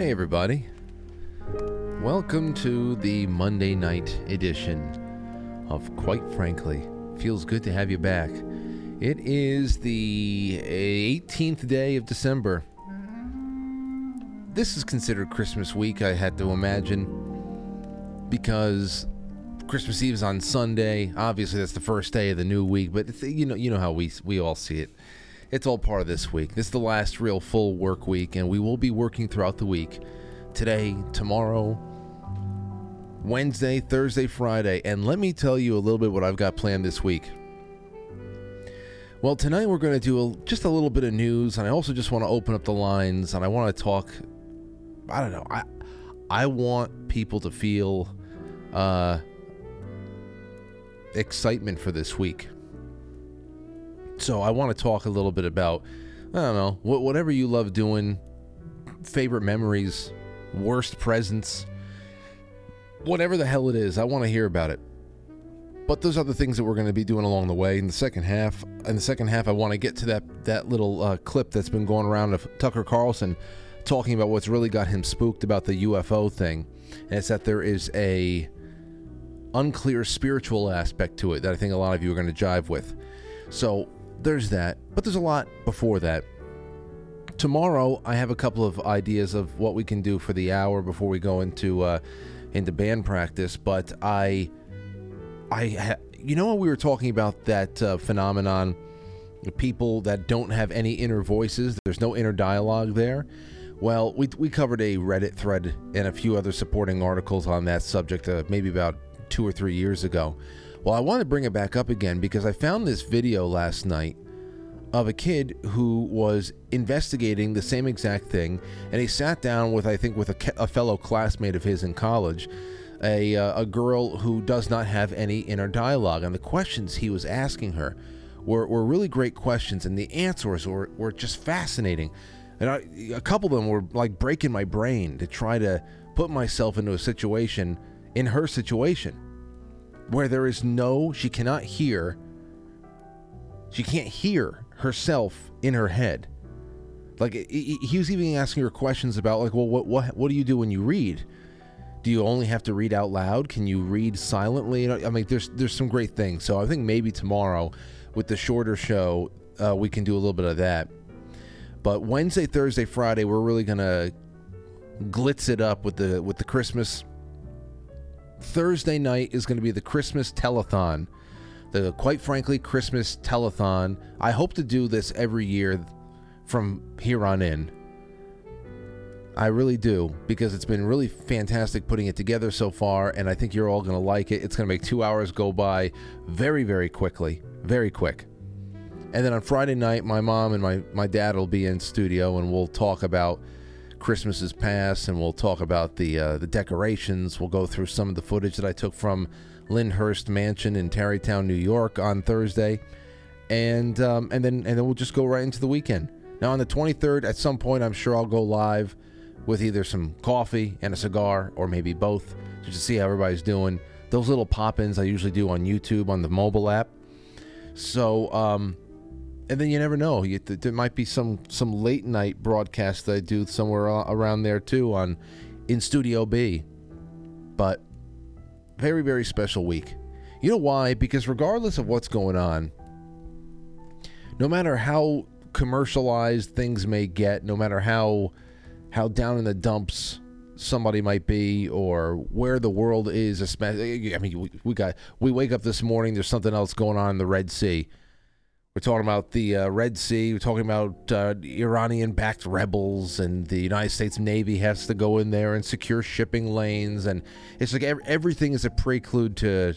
Hey, everybody. Welcome to the Monday night edition of Quite Frankly. Feels good to have you back. It is the 18th day of December. This is considered Christmas week, I had to imagine, because Christmas Eve is on Sunday. Obviously, that's the first day of the new week, but you know, you know how we we all see it. It's all part of this week. This is the last real full work week, and we will be working throughout the week. Today, tomorrow, Wednesday, Thursday, Friday, and let me tell you a little bit what I've got planned this week. Well, tonight we're going to do a, just a little bit of news, and I also just want to open up the lines, and I want to talk. I don't know. I I want people to feel uh, excitement for this week. So I want to talk a little bit about I don't know wh- whatever you love doing, favorite memories, worst presents, whatever the hell it is. I want to hear about it. But those are the things that we're going to be doing along the way in the second half. In the second half, I want to get to that that little uh, clip that's been going around of Tucker Carlson talking about what's really got him spooked about the UFO thing, and it's that there is a unclear spiritual aspect to it that I think a lot of you are going to jive with. So there's that, but there's a lot before that. Tomorrow, I have a couple of ideas of what we can do for the hour before we go into uh, into band practice. But I, I, ha- you know, when we were talking about that uh, phenomenon, people that don't have any inner voices, there's no inner dialogue there. Well, we, we covered a Reddit thread and a few other supporting articles on that subject, uh, maybe about two or three years ago. Well, I want to bring it back up again because I found this video last night of a kid who was investigating the same exact thing, and he sat down with, I think, with a, a fellow classmate of his in college, a uh, a girl who does not have any inner dialogue, and the questions he was asking her were, were really great questions, and the answers were, were just fascinating. And I, a couple of them were like breaking my brain to try to put myself into a situation in her situation where there is no, she cannot hear, she can't hear herself in her head. Like he was even asking her questions about like, well, what what what do you do when you read? Do you only have to read out loud? Can you read silently? I mean, there's there's some great things. So I think maybe tomorrow, with the shorter show, uh, we can do a little bit of that. But Wednesday, Thursday, Friday, we're really gonna glitz it up with the with the Christmas. Thursday night is going to be the Christmas telethon, the quite frankly Christmas telethon. I hope to do this every year from here on in. I really do because it's been really fantastic putting it together so far, and I think you're all going to like it. It's going to make two hours go by very, very quickly, very quick. And then on Friday night, my mom and my, my dad will be in studio, and we'll talk about Christmases past, and we'll talk about the uh, the decorations. We'll go through some of the footage that I took from Lyndhurst Mansion in Tarrytown, New York, on Thursday, and um, and then and then we'll just go right into the weekend. Now on the 23rd, at some point, I'm sure I'll go live with either some coffee and a cigar, or maybe both, just to see how everybody's doing. Those little pop-ins I usually do on YouTube on the mobile app. So. Um, and then you never know. You, there might be some some late night broadcast that I do somewhere around there too on in Studio B. But very very special week. You know why? Because regardless of what's going on, no matter how commercialized things may get, no matter how how down in the dumps somebody might be or where the world is especially i mean we, we got we wake up this morning there's something else going on in the red sea we're talking about the uh, Red Sea. We're talking about uh, Iranian backed rebels, and the United States Navy has to go in there and secure shipping lanes. And it's like ev- everything is a prelude to,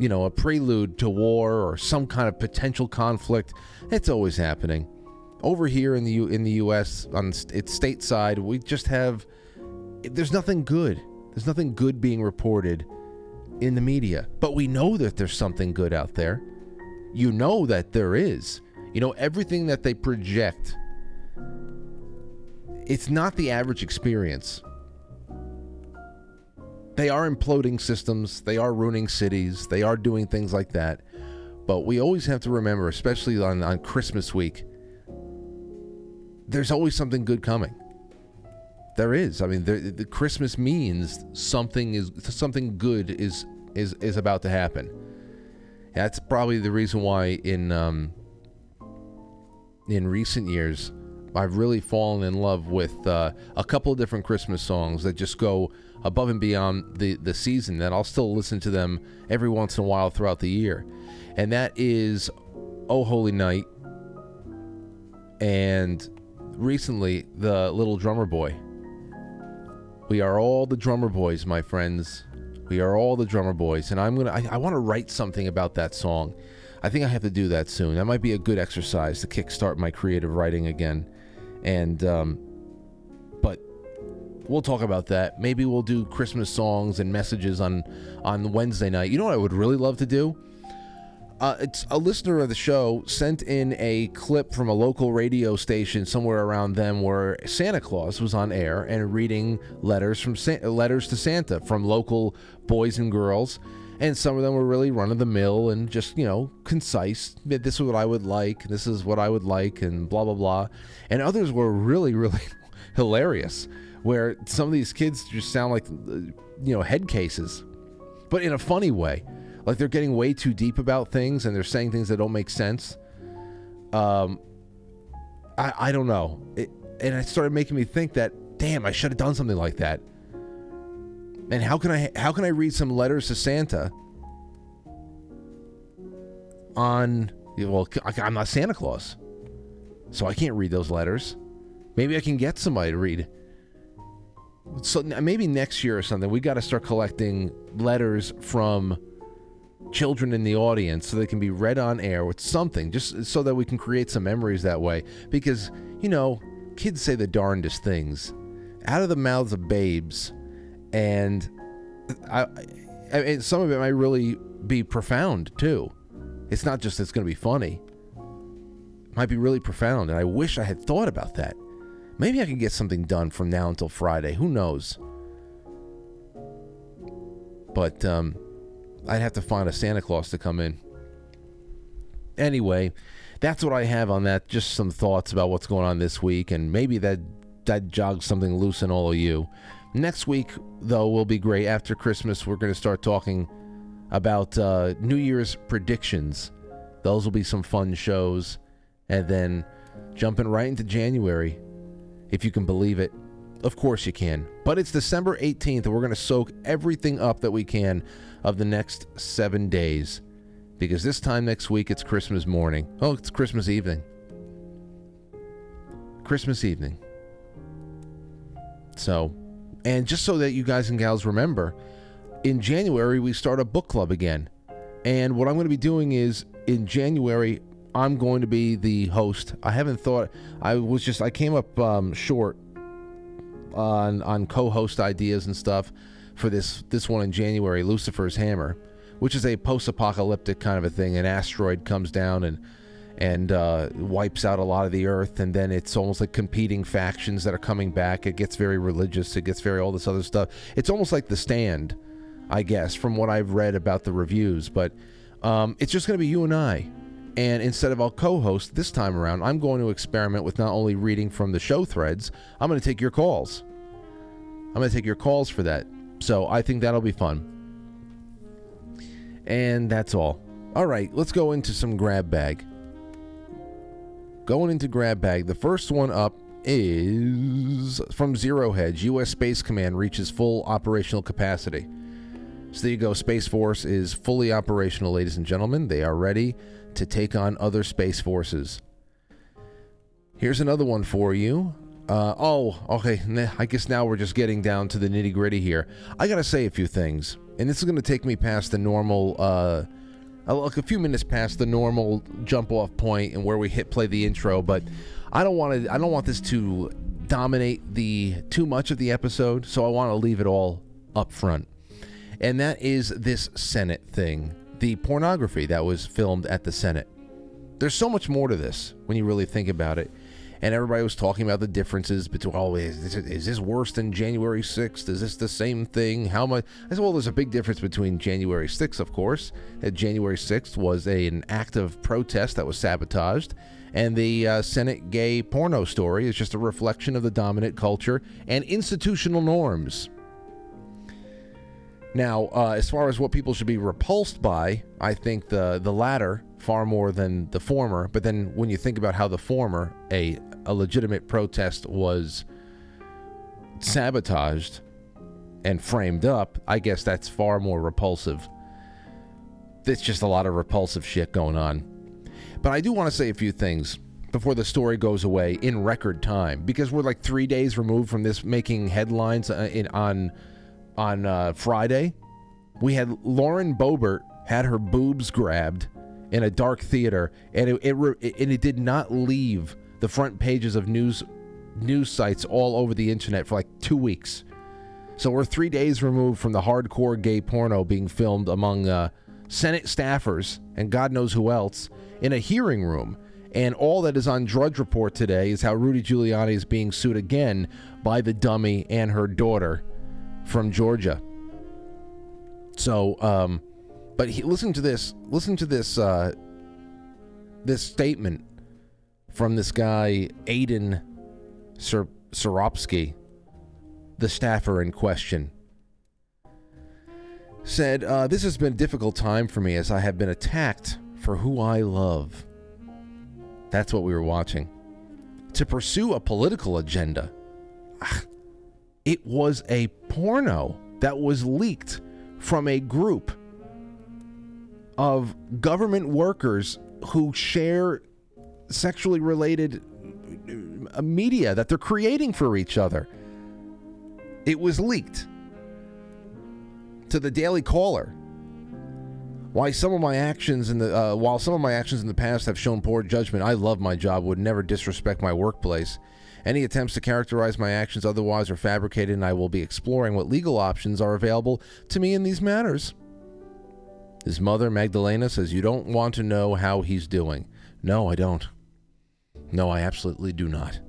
you know, a prelude to war or some kind of potential conflict. It's always happening. Over here in the U- in the U.S. on st- its stateside, we just have there's nothing good. There's nothing good being reported in the media, but we know that there's something good out there you know that there is. You know, everything that they project, it's not the average experience. They are imploding systems, they are ruining cities, they are doing things like that. But we always have to remember, especially on, on Christmas week, there's always something good coming. There is. I mean, the, the Christmas means something is something good is is is about to happen. That's probably the reason why in um, in recent years I've really fallen in love with uh, a couple of different Christmas songs that just go above and beyond the the season. That I'll still listen to them every once in a while throughout the year, and that is "Oh Holy Night" and recently the Little Drummer Boy. We are all the drummer boys, my friends. We are all the drummer boys, and I'm gonna. I, I want to write something about that song. I think I have to do that soon. That might be a good exercise to kickstart my creative writing again. And um, but we'll talk about that. Maybe we'll do Christmas songs and messages on on Wednesday night. You know what I would really love to do? Uh, it's a listener of the show sent in a clip from a local radio station somewhere around them where Santa Claus was on air and reading letters from Sa- letters to Santa from local boys and girls, and some of them were really run of the mill and just you know concise. This is what I would like. This is what I would like, and blah blah blah. And others were really really hilarious, where some of these kids just sound like you know head cases, but in a funny way like they're getting way too deep about things and they're saying things that don't make sense. Um, I I don't know. It, and it started making me think that damn, I should have done something like that. And how can I how can I read some letters to Santa on well I'm not Santa Claus. So I can't read those letters. Maybe I can get somebody to read. So maybe next year or something we got to start collecting letters from children in the audience so they can be read on air with something just so that we can create some memories that way. Because you know kids say the darndest things. Out of the mouths of babes. And I, I, I some of it might really be profound too. It's not just it's going to be funny. It might be really profound and i wish i had thought about that. Maybe i can get something done from now until friday. Who knows? But um I'd have to find a Santa Claus to come in. Anyway, that's what I have on that. Just some thoughts about what's going on this week, and maybe that that jogs something loose in all of you. Next week, though, will be great. After Christmas, we're going to start talking about uh, New Year's predictions. Those will be some fun shows, and then jumping right into January, if you can believe it. Of course you can. But it's December 18th, and we're going to soak everything up that we can of the next seven days. Because this time next week, it's Christmas morning. Oh, it's Christmas evening. Christmas evening. So, and just so that you guys and gals remember, in January, we start a book club again. And what I'm going to be doing is in January, I'm going to be the host. I haven't thought, I was just, I came up um, short on on co-host ideas and stuff for this this one in January, Lucifer's Hammer, which is a post-apocalyptic kind of a thing. An asteroid comes down and and uh, wipes out a lot of the Earth, and then it's almost like competing factions that are coming back. It gets very religious. It gets very all this other stuff. It's almost like The Stand, I guess, from what I've read about the reviews. But um, it's just going to be you and I. And instead of a co host this time around, I'm going to experiment with not only reading from the show threads, I'm going to take your calls. I'm going to take your calls for that. So I think that'll be fun. And that's all. All right, let's go into some grab bag. Going into grab bag, the first one up is from Zero Hedge. U.S. Space Command reaches full operational capacity. So there you go. Space Force is fully operational, ladies and gentlemen. They are ready to take on other space forces. Here's another one for you. Uh, oh, okay. I guess now we're just getting down to the nitty gritty here. I gotta say a few things, and this is gonna take me past the normal, uh, like a few minutes past the normal jump off point and where we hit play the intro. But I don't want to. I don't want this to dominate the too much of the episode, so I want to leave it all up front. And that is this Senate thing, the pornography that was filmed at the Senate. There's so much more to this when you really think about it and everybody was talking about the differences between. Oh, is this, is this worse than January 6th? Is this the same thing? How much? I said, well, there's a big difference between January 6th, of course. That January 6th was a, an act of protest that was sabotaged, and the uh, Senate gay porno story is just a reflection of the dominant culture and institutional norms. Now, uh, as far as what people should be repulsed by, I think the the latter far more than the former. But then when you think about how the former, a a legitimate protest, was sabotaged and framed up, I guess that's far more repulsive. It's just a lot of repulsive shit going on. But I do want to say a few things before the story goes away in record time because we're like three days removed from this making headlines uh, in, on on uh, Friday, we had Lauren Boebert had her boobs grabbed in a dark theater, and it, it and it did not leave the front pages of news news sites all over the internet for like two weeks. So we're three days removed from the hardcore gay porno being filmed among uh, Senate staffers and God knows who else in a hearing room. And all that is on Drudge Report today is how Rudy Giuliani is being sued again by the dummy and her daughter from Georgia. So, um, but he, listen to this. Listen to this. Uh, this statement from this guy Aiden Soropsky, the staffer in question. Said, uh, This has been a difficult time for me as I have been attacked for who I love. That's what we were watching. To pursue a political agenda. It was a porno that was leaked from a group of government workers who share sexually related uh, media that they're creating for each other. It was leaked to the Daily Caller. Why some of my actions in the uh, while some of my actions in the past have shown poor judgment, I love my job, would never disrespect my workplace. Any attempts to characterize my actions otherwise are fabricated, and I will be exploring what legal options are available to me in these matters. His mother, Magdalena, says, You don't want to know how he's doing. No, I don't. No, I absolutely do not.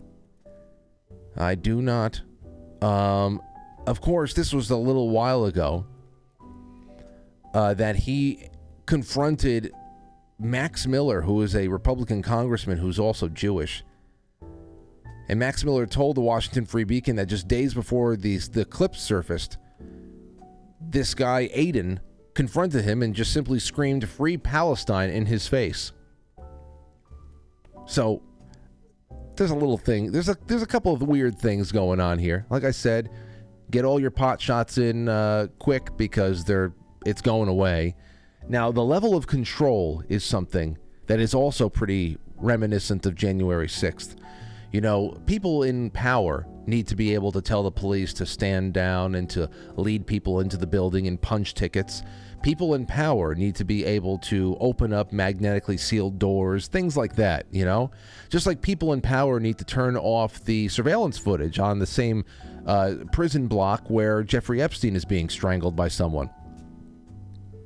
I do not. Um, of course, this was a little while ago uh, that he confronted Max Miller, who is a Republican congressman who's also Jewish. And Max Miller told the Washington Free Beacon that just days before these the clips surfaced, this guy Aiden confronted him and just simply screamed "Free Palestine" in his face. So there's a little thing. There's a there's a couple of weird things going on here. Like I said, get all your pot shots in uh, quick because they're it's going away. Now the level of control is something that is also pretty reminiscent of January 6th. You know, people in power need to be able to tell the police to stand down and to lead people into the building and punch tickets. People in power need to be able to open up magnetically sealed doors, things like that, you know? Just like people in power need to turn off the surveillance footage on the same uh, prison block where Jeffrey Epstein is being strangled by someone.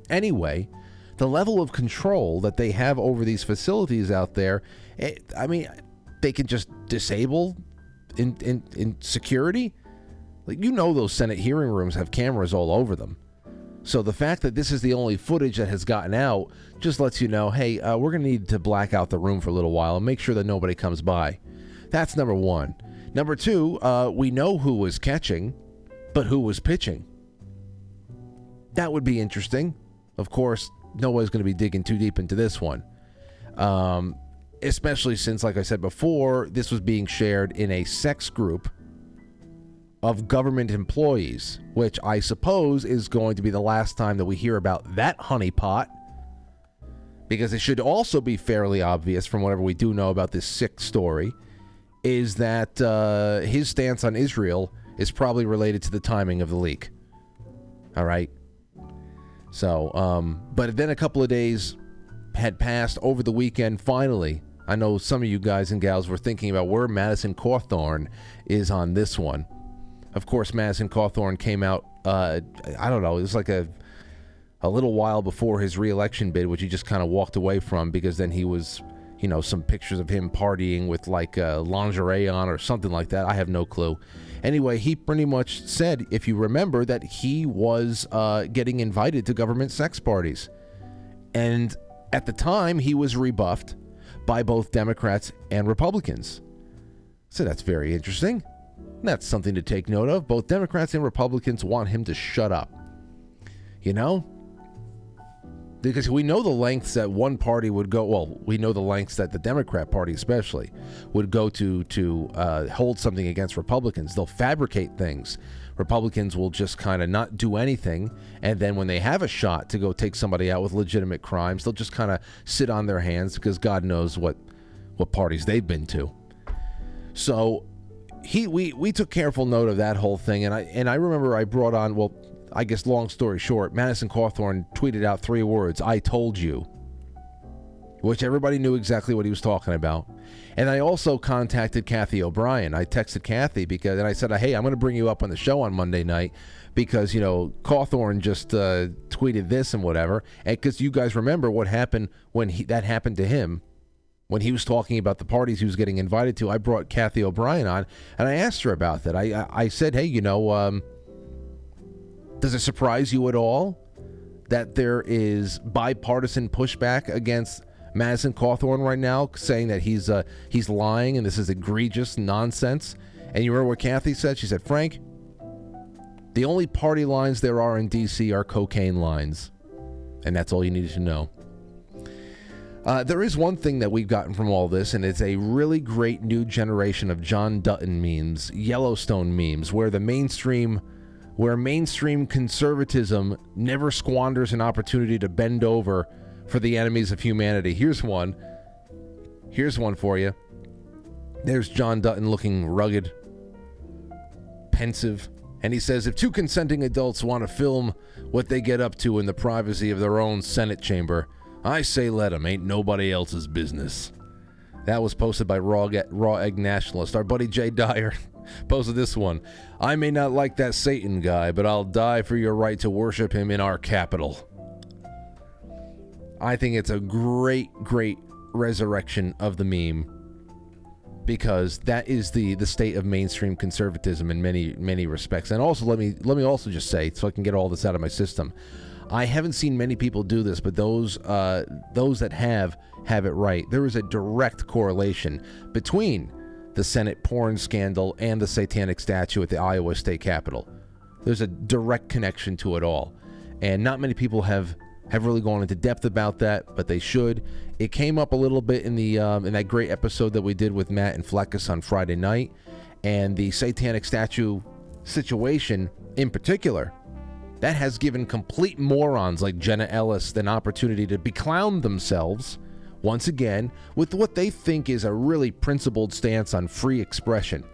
Anyway, the level of control that they have over these facilities out there, it, I mean, they can just disable in, in, in security. Like you know, those Senate hearing rooms have cameras all over them. So the fact that this is the only footage that has gotten out just lets you know, hey, uh, we're going to need to black out the room for a little while and make sure that nobody comes by. That's number one. Number two, uh, we know who was catching, but who was pitching. That would be interesting. Of course, nobody's going to be digging too deep into this one. Um, especially since, like I said before, this was being shared in a sex group of government employees, which I suppose is going to be the last time that we hear about that honeypot. Because it should also be fairly obvious from whatever we do know about this sick story, is that uh, his stance on Israel is probably related to the timing of the leak. All right. So, um, but then a couple of days had passed over the weekend. Finally, I know some of you guys and gals were thinking about where Madison Cawthorn is on this one. Of course, Madison Cawthorn came out. Uh, I don't know. It was like a a little while before his reelection bid, which he just kind of walked away from because then he was you know, some pictures of him partying with like uh, lingerie on or something like that. I have no clue. Anyway, he pretty much said, if you remember, that he was uh, getting invited to government sex parties. And at the time, he was rebuffed by both Democrats and Republicans. So that's very interesting. That's something to take note of. Both Democrats and Republicans want him to shut up. You know? Because we know the lengths that one party would go. Well, we know the lengths that the Democrat Party, especially, would go to to uh, hold something against Republicans. They'll fabricate things. Republicans will just kind of not do anything, and then when they have a shot to go take somebody out with legitimate crimes, they'll just kind of sit on their hands because God knows what what parties they've been to. So he we we took careful note of that whole thing, and I and I remember I brought on well, I guess long story short, Madison Cawthorn tweeted out three words: "I told you," which everybody knew exactly what he was talking about. And I also contacted Cathy O'Brien. I texted Cathy because, and I said, "Hey, I'm going to bring you up on the show on Monday night." Because you know Cawthorn just uh, tweeted this and whatever, and because you guys remember what happened when he, that happened to him, when he was talking about the parties he was getting invited to, I brought Cathy O'Brien on and I asked her about that. I I, said, hey, you know, um, does it surprise you at all that there is bipartisan pushback against Madison Cawthorn right now, saying that he's uh, he's lying and this is egregious nonsense? And you remember what Cathy said? She said, Frank, the only party lines there are in D.C. are cocaine lines, and that's all you needed to know. Uh, there is one thing that we've gotten from all this, and it's a really great new generation of John Dutton memes, Yellowstone memes, where the mainstream, where mainstream conservatism never squanders an opportunity to bend over for the enemies of humanity. Here's one. Here's one for you. There's John Dutton looking rugged, pensive, and he says if two consenting adults want to film what they get up to in the privacy of their own Senate chamber, I say let 'em, ain't nobody else's business. That was posted by Raw, Raw Egg Nationalist. Our buddy Jay Dyer posted this one. I may not like that Satan guy, but I'll die for your right to worship him in our capitol. I think it's a great, great resurrection of the meme because that is the the state of mainstream conservatism in many many respects. And also let me let me also just say so I can get all this out of my system. I haven't seen many people do this, but those uh, those that have have it right. There is a direct correlation between the Senate porn scandal and the satanic statue at the Iowa State Capitol. There's a direct connection to it all, and not many people have have really gone into depth about that, but they should. It came up a little bit in the um, in that great episode that we did with Matt and Fleckus on Friday night, and the satanic statue situation in particular that has given complete morons like Jenna Ellis an opportunity to beclown themselves once again with what they think is a really principled stance on free expression.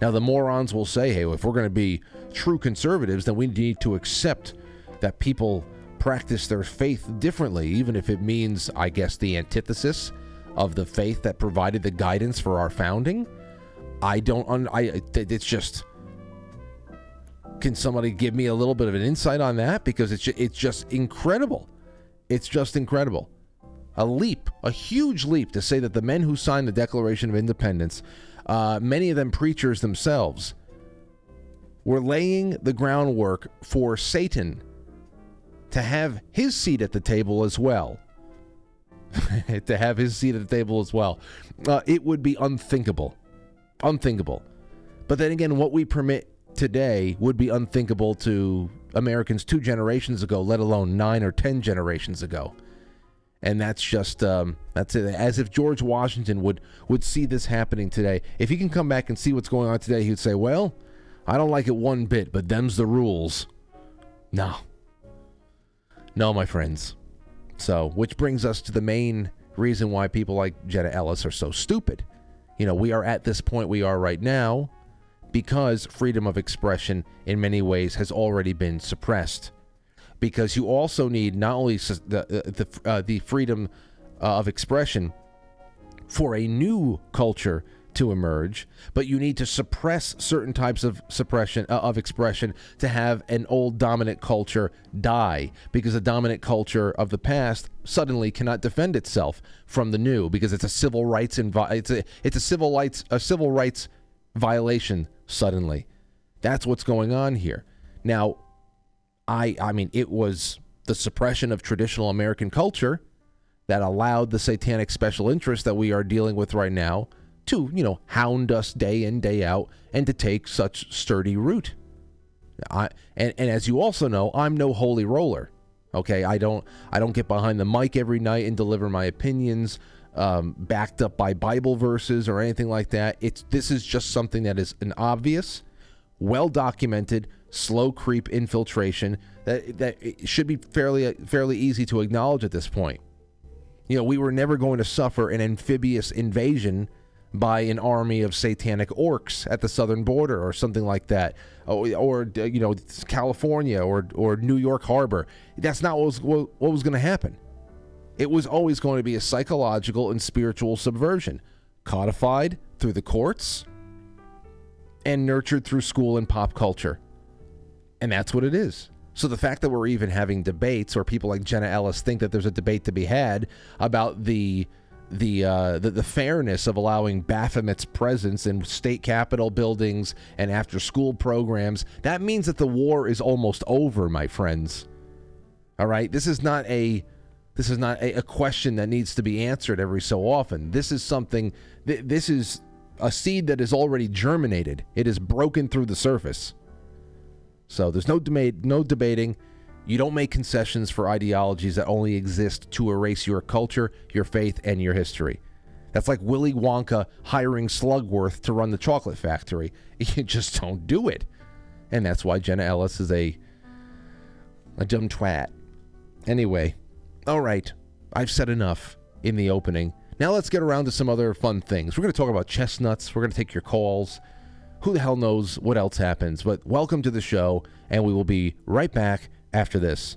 Now, the morons will say, hey, if we're going to be true conservatives, then we need to accept that people practice their faith differently, even if it means, I guess, the antithesis of the faith that provided the guidance for our founding. I don't, un- I, it's just can somebody give me a little bit of an insight on that? Because it's just, it's just incredible. It's just incredible. A leap, a huge leap to say that the men who signed the Declaration of Independence, uh, many of them preachers themselves, were laying the groundwork for Satan to have his seat at the table as well. to have his seat at the table as well. Uh, it would be unthinkable. Unthinkable. But then again, what we permit today would be unthinkable to Americans two generations ago, let alone nine or ten generations ago. And that's just um, that's it. As if George Washington would would see this happening today. If he can come back and see what's going on today, he'd say, "Well, I don't like it one bit, but them's the rules." No, no, my friends. So, which brings us to the main reason why people like Jenna Ellis are so stupid. You know, we are at this point we are right now because freedom of expression in many ways has already been suppressed. Because you also need not only the uh, the, uh, the freedom uh, of expression for a new culture to emerge, but you need to suppress certain types of suppression uh, of expression to have an old dominant culture die because the dominant culture of the past suddenly cannot defend itself from the new because it's a civil rights invi- it's a it's a civil rights a civil rights violation suddenly. That's what's going on here. Now, I I mean it was the suppression of traditional American culture that allowed the satanic special interest that we are dealing with right now to, you know, hound us day in, day out, and to take such sturdy root. I and, and as you also know, I'm no holy roller. Okay, I don't I don't get behind the mic every night and deliver my opinions um, backed up by Bible verses or anything like that. It's this is just something that is an obvious, well documented, slow creep infiltration that that should be fairly fairly easy to acknowledge at this point. You know, we were never going to suffer an amphibious invasion by an army of satanic orcs at the southern border or something like that, or, or you know, California or or New York Harbor. That's not what was what, what was going to happen. It was always going to be a psychological and spiritual subversion, codified through the courts and nurtured through school and pop culture. And that's what it is. So the fact that we're even having debates, or people like Jenna Ellis think that there's a debate to be had about the the, uh, the the fairness of allowing Baphomet's presence in state capitol buildings and after school programs, that means that the war is almost over, my friends. All right, this is not a this is not a, a question that needs to be answered every so often. This is something. Th- this is a seed that is already germinated. It is broken through the surface. So there's no debate, no debating. You don't make concessions for ideologies that only exist to erase your culture, your faith, and your history. That's like Willy Wonka hiring Slugworth to run the chocolate factory. You just don't do it. And that's why Jenna Ellis is a a dumb twat. Anyway, all right. I've said enough in the opening. Now let's get around to some other fun things. We're going to talk about chestnuts. We're going to take your calls who the hell knows what else happens? But welcome to the show, and we will be right back after this.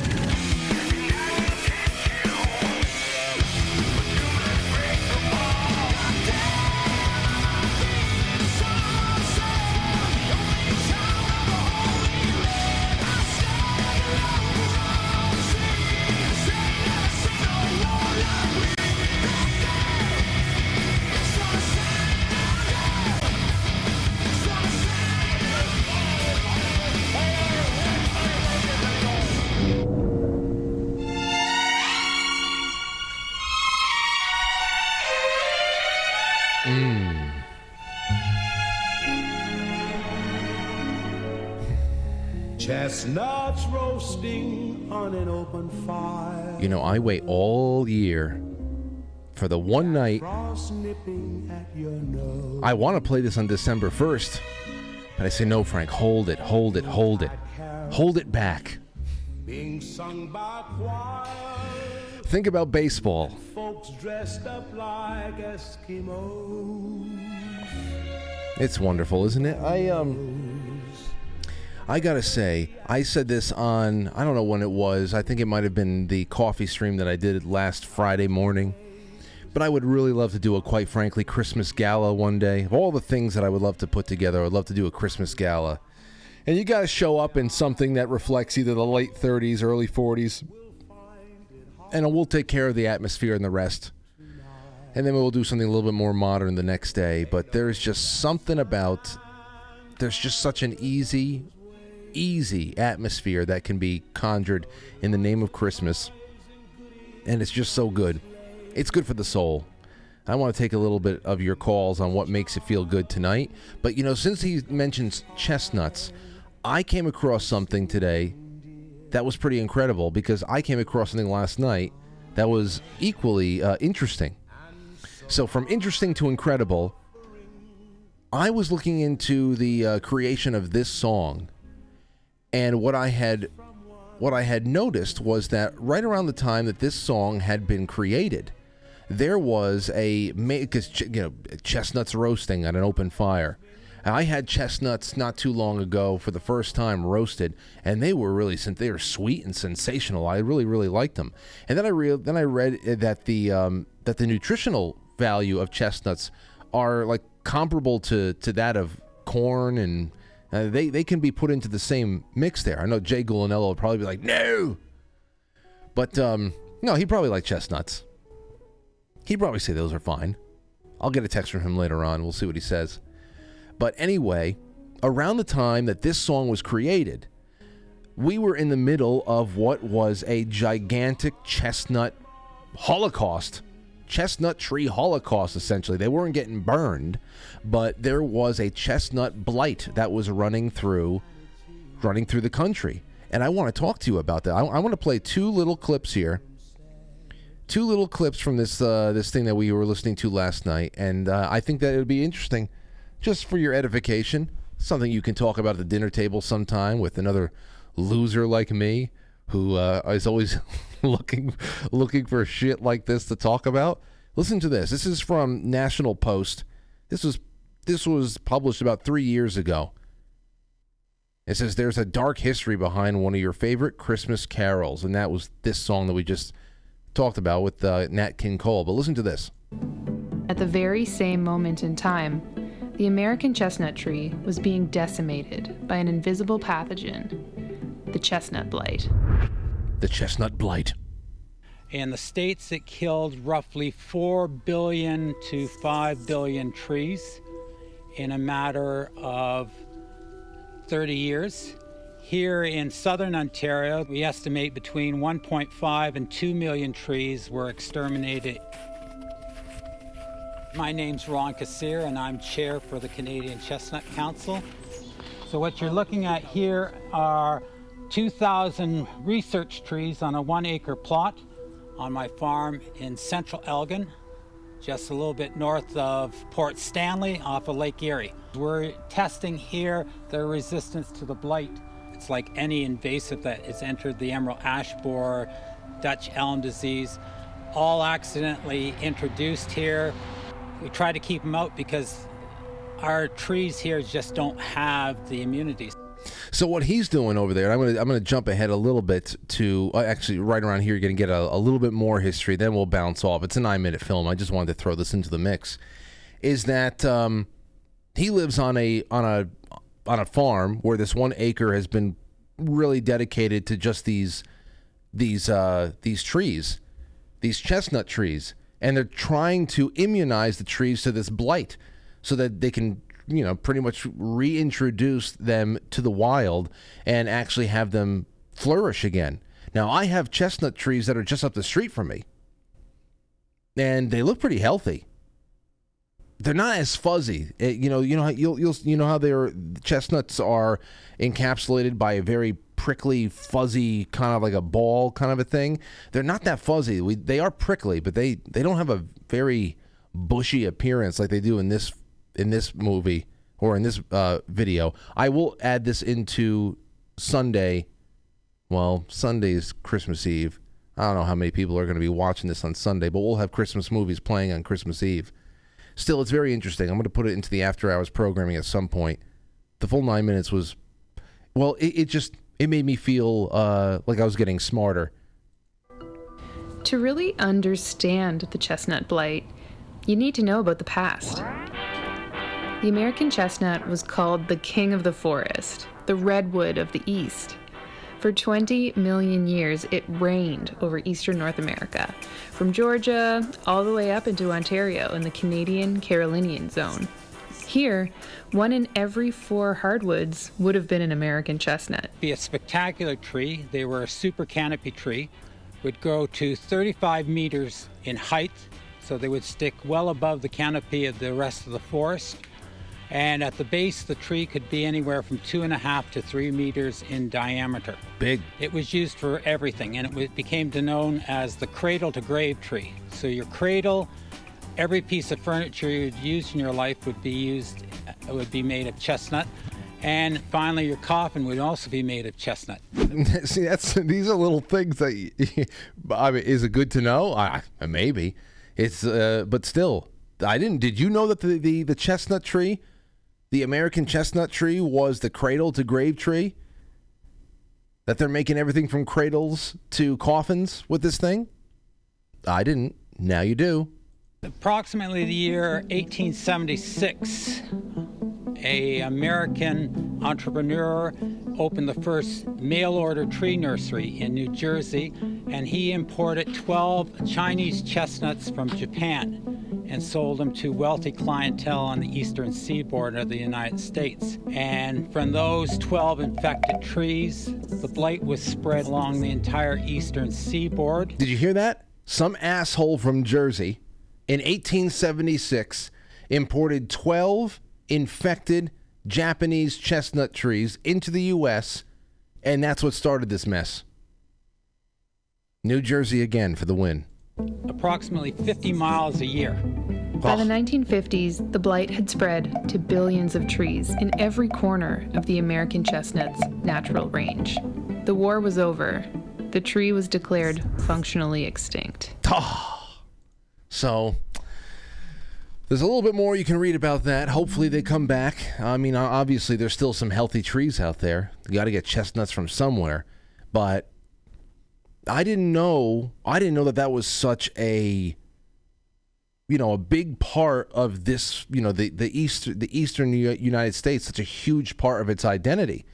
Chestnuts roasting on an open fire. You know, I wait all year for the one night. At your nose. I want to play this on December 1st, but I say, no, Frank, hold it, hold it, hold it. Hold it back. Being sung by choir. Think about baseball. Folks dressed up like Eskimos. It's wonderful, isn't it? I um I got to say, I said this on I don't know when it was. I think it might have been the coffee stream that I did last Friday morning. But I would really love to do a quite frankly Christmas gala one day. Of all the things that I would love to put together, I'd love to do a Christmas gala. And you got to show up in something that reflects either the late 30s, early 40s. And we'll take care of the atmosphere and the rest and then we'll do something a little bit more modern the next day. But there's just something about there's just such an easy, easy atmosphere that can be conjured in the name of Christmas, and it's just so good. It's good for the soul. I want to take a little bit of your calls on what makes it feel good tonight. But you know, since he mentions chestnuts, I came across something today that was pretty incredible because I came across something last night that was equally uh, interesting. So, from interesting to incredible, I was looking into the uh, creation of this song, and what I had what I had noticed was that right around the time that this song had been created, there was a because you know chestnuts roasting at an open fire. I had chestnuts not too long ago for the first time roasted, and they were really since they were sweet and sensational. I really really liked them. And then I re- then I read that the um, that the nutritional value of chestnuts are like comparable to to that of corn and uh, they they can be put into the same mix there. I know Jay Gulinello would probably be like no, but um, no, he probably like chestnuts. He'd probably say those are fine. I'll get a text from him later on. We'll see what he says. But anyway, around the time that this song was created, we were in the middle of what was a gigantic chestnut holocaust. Chestnut tree holocaust, essentially. They weren't getting burned, but there was a chestnut blight that was running through running through the country. And I want to talk to you about that. I, I want to play two little clips here two little clips from this uh, this thing that we were listening to last night, and uh, I think that it would be interesting just for your edification. Something you can talk about at the dinner table sometime with another loser like me who uh, is always looking looking for shit like this to talk about. Listen to this. This is from National Post. This was this was published about three years ago. It says there's a dark history behind one of your favorite Christmas carols, and that was this song that we just talked about with uh, Nat King Cole. But listen to this. At the very same moment in time, the American chestnut tree was being decimated by an invisible pathogen, the chestnut blight. The chestnut blight. In the states, it killed roughly 4 billion to 5 billion trees in a matter of 30 years. Here in southern Ontario, we estimate between 1.5 and 2 million trees were exterminated my name's Ron Kassir, and I'm chair for the Canadian Chestnut Council. So, what you're looking at here are 2,000 research trees on a one acre plot on my farm in central Elgin, just a little bit north of Port Stanley off of Lake Erie. We're testing here their resistance to the blight. It's like any invasive that has entered the emerald ash borer, Dutch elm disease, all accidentally introduced here we try to keep them out because our trees here just don't have the immunity. So what he's doing over there, I'm gonna I'm gonna jump ahead a little bit to uh, actually right around here. You're gonna get a, a, little bit more history, then we'll bounce off. It's a nine minute film. I just wanted to throw this into the mix. Is that um, he lives on a on a on a farm where this one acre has been really dedicated to just these these uh, these trees, these chestnut trees, and they're trying to immunize the trees to this blight so that they can you know pretty much reintroduce them to the wild and actually have them flourish again now i have chestnut trees that are just up the street from me and they look pretty healthy they're not as fuzzy it, you know you know you'll, you'll you know how they're chestnuts are encapsulated by a very prickly, fuzzy, kind of like a ball kind of a thing. They're not that fuzzy. We, they are prickly, but they, they don't have a very bushy appearance like they do in this in this movie or in this uh, video. I will add this into Sunday. Well, Sunday's Christmas Eve. I don't know how many people are going to be watching this on Sunday, but we'll have Christmas movies playing on Christmas Eve. Still, it's very interesting. I'm going to put it into the after hours programming at some point. The full nine minutes was, well, it, it just it made me feel uh, like I was getting smarter. To really understand the chestnut blight, you need to know about the past. The American chestnut was called the king of the forest, the redwood of the East. For 20 million years, it reigned over eastern North America, from Georgia all the way up into Ontario in the Canadian Carolinian zone. Here, one in every four hardwoods would have been an American chestnut. Be a spectacular tree. They were a super canopy tree. Would grow to 35 meters in height, so they would stick well above the canopy of the rest of the forest. And at the base, the tree could be anywhere from two and a half to three meters in diameter. Big. It was used for everything, and it became known as the cradle to grave tree. So your cradle, every piece of furniture you'd use in your life would be used, uh, would be made of chestnut, and finally your coffin would also be made of chestnut. See, that's these are little things that I mean, is it good to know? I maybe it's, uh, but still, I didn't. Did you know that the, the the chestnut tree, the American chestnut tree, was the cradle to grave tree? That they're making everything from cradles to coffins with this thing. I didn't. Now you do. Approximately the year 1876, a American entrepreneur opened the first mail order tree nursery in New Jersey, and he imported 12 Chinese chestnuts from Japan and sold them to wealthy clientele on the eastern seaboard of the United States. And from those 12 infected trees, the blight was spread along the entire eastern seaboard. Did you hear that? Some asshole from Jersey in 1876 imported 12 infected Japanese chestnut trees into the U.S., and that's what started this mess. New Jersey again for the win. Approximately 50 miles a year. By the 1950s, the blight had spread to billions of trees in every corner of the American chestnut's natural range. The war was over. The tree was declared functionally extinct. Ah. So there's a little bit more you can read about that. Hopefully they come back. I mean, obviously there's still some healthy trees out there. You got to get chestnuts from somewhere, but I didn't know. I didn't know that that was such a you know a big part of this. You know the the east the eastern United States, such a huge part of its identity.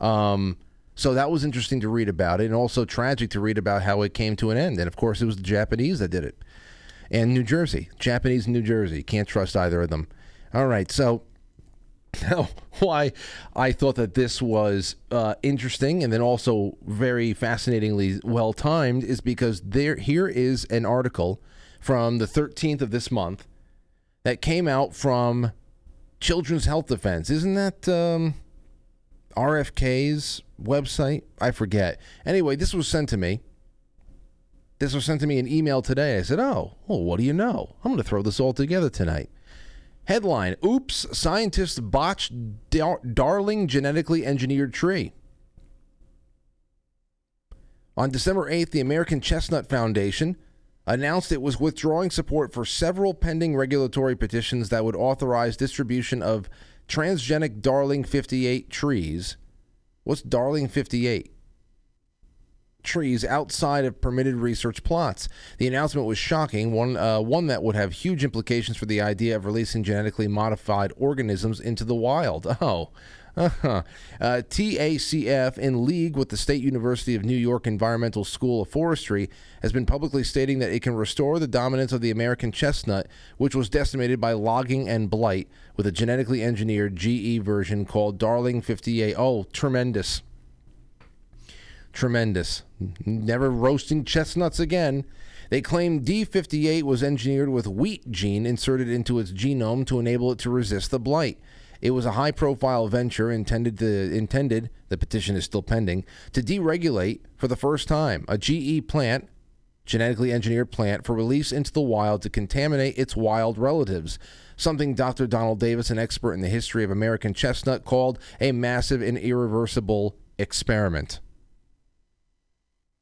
Um, so that was interesting to read about it, and also tragic to read about how it came to an end. And of course, it was the Japanese that did it and New Jersey. Japanese New Jersey. Can't trust either of them. All right. So now why I thought that this was uh, interesting and then also very fascinatingly well timed is because there here is an article from the 13th of this month that came out from Children's Health Defense. Isn't that um, RFK's website? I forget. Anyway, this was sent to me. This was sent to me an email today. I said, "Oh, well, what do you know? I'm going to throw this all together tonight." Headline: Oops! Scientists botched dar- darling genetically engineered tree. On December 8th, the American Chestnut Foundation announced it was withdrawing support for several pending regulatory petitions that would authorize distribution of transgenic Darling 58 trees. What's Darling 58? Trees outside of permitted research plots. The announcement was shocking, one uh, one that would have huge implications for the idea of releasing genetically modified organisms into the wild. Oh. Uh-huh. Uh, TACF, in league with the State University of New York Environmental School of Forestry, has been publicly stating that it can restore the dominance of the American chestnut, which was decimated by logging and blight, with a genetically engineered GE version called Darling 58. Oh, tremendous tremendous. Never roasting chestnuts again. They claim D58 was engineered with wheat gene inserted into its genome to enable it to resist the blight. It was a high-profile venture intended to intended, the petition is still pending, to deregulate for the first time a GE plant, genetically engineered plant for release into the wild to contaminate its wild relatives. Something Dr. Donald Davis, an expert in the history of American chestnut, called a massive and irreversible experiment.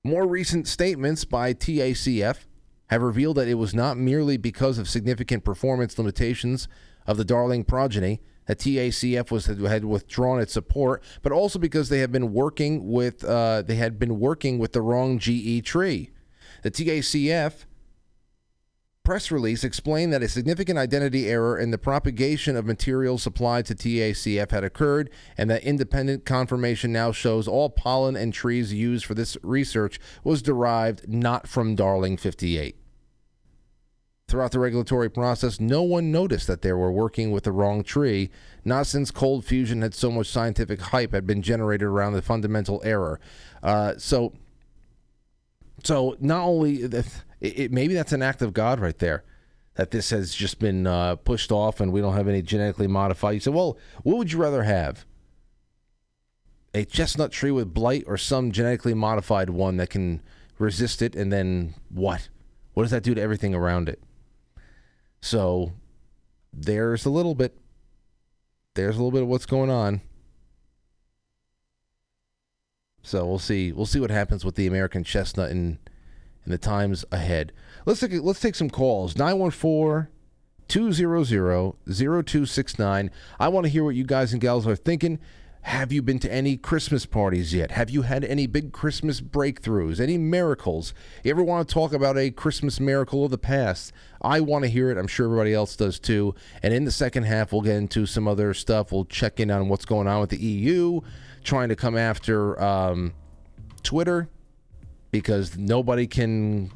More recent statements by TACF have revealed that it was not merely because of significant performance limitations of the Darling progeny that TACF was had withdrawn its support, but also because they have been working with uh, they had been working with the wrong GE tree. The TACF press release explained that a significant identity error in the propagation of materials supplied to TACF had occurred, and that independent confirmation now shows all pollen and trees used for this research was derived not from Darling 58. Throughout the regulatory process, no one noticed that they were working with the wrong tree, not since cold fusion had so much scientific hype had been generated around the fundamental error. Uh, so, so not only the, it, it, maybe that's an act of God right there. that this has just been uh, pushed off and we don't have any genetically modified. You say, well, what would you rather have? A chestnut tree with blight or some genetically modified one that can resist it and then what? What does that do to everything around it? So there's a little bit there's a little bit of what's going on. So we'll see. We'll see what happens with the American chestnut in in the times ahead. Let's take let's take some calls. 914 200 0269. I want to hear what you guys and gals are thinking. Have you been to any Christmas parties yet? Have you had any big Christmas breakthroughs? Any miracles? You ever want to talk about a Christmas miracle of the past? I want to hear it. I'm sure everybody else does too. And in the second half, we'll get into some other stuff. We'll check in on what's going on with the EU, trying to come after um, Twitter because nobody can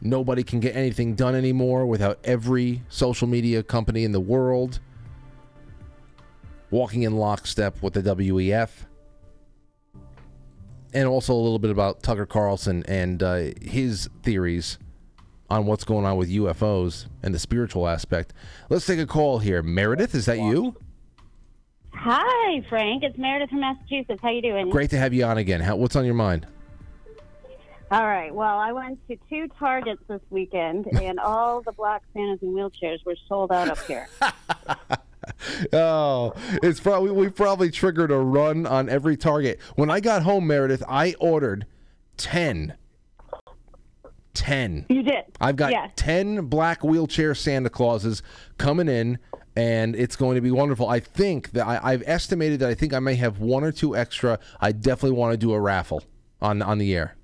nobody can get anything done anymore without every social media company in the world walking in lockstep with the WEF. And also a little bit about Tucker Carlson and uh, his theories on what's going on with UFOs and the spiritual aspect. Let's take a call here. Meredith, is that you? Hi, Frank. It's Meredith from Massachusetts. How you doing? Great to have you on again. How, what's on your mind? All right. Well, I went to two Targets this weekend, and all the black Santas and wheelchairs were sold out up here. oh, it's probably we probably triggered a run on every target. When I got home, Meredith, I ordered ten. Ten. You did. I've got Yes. ten black wheelchair Santa Clauses coming in, and it's going to be wonderful. I think that I, I've estimated that I think I may have one or two extra. I definitely want to do a raffle on on the air.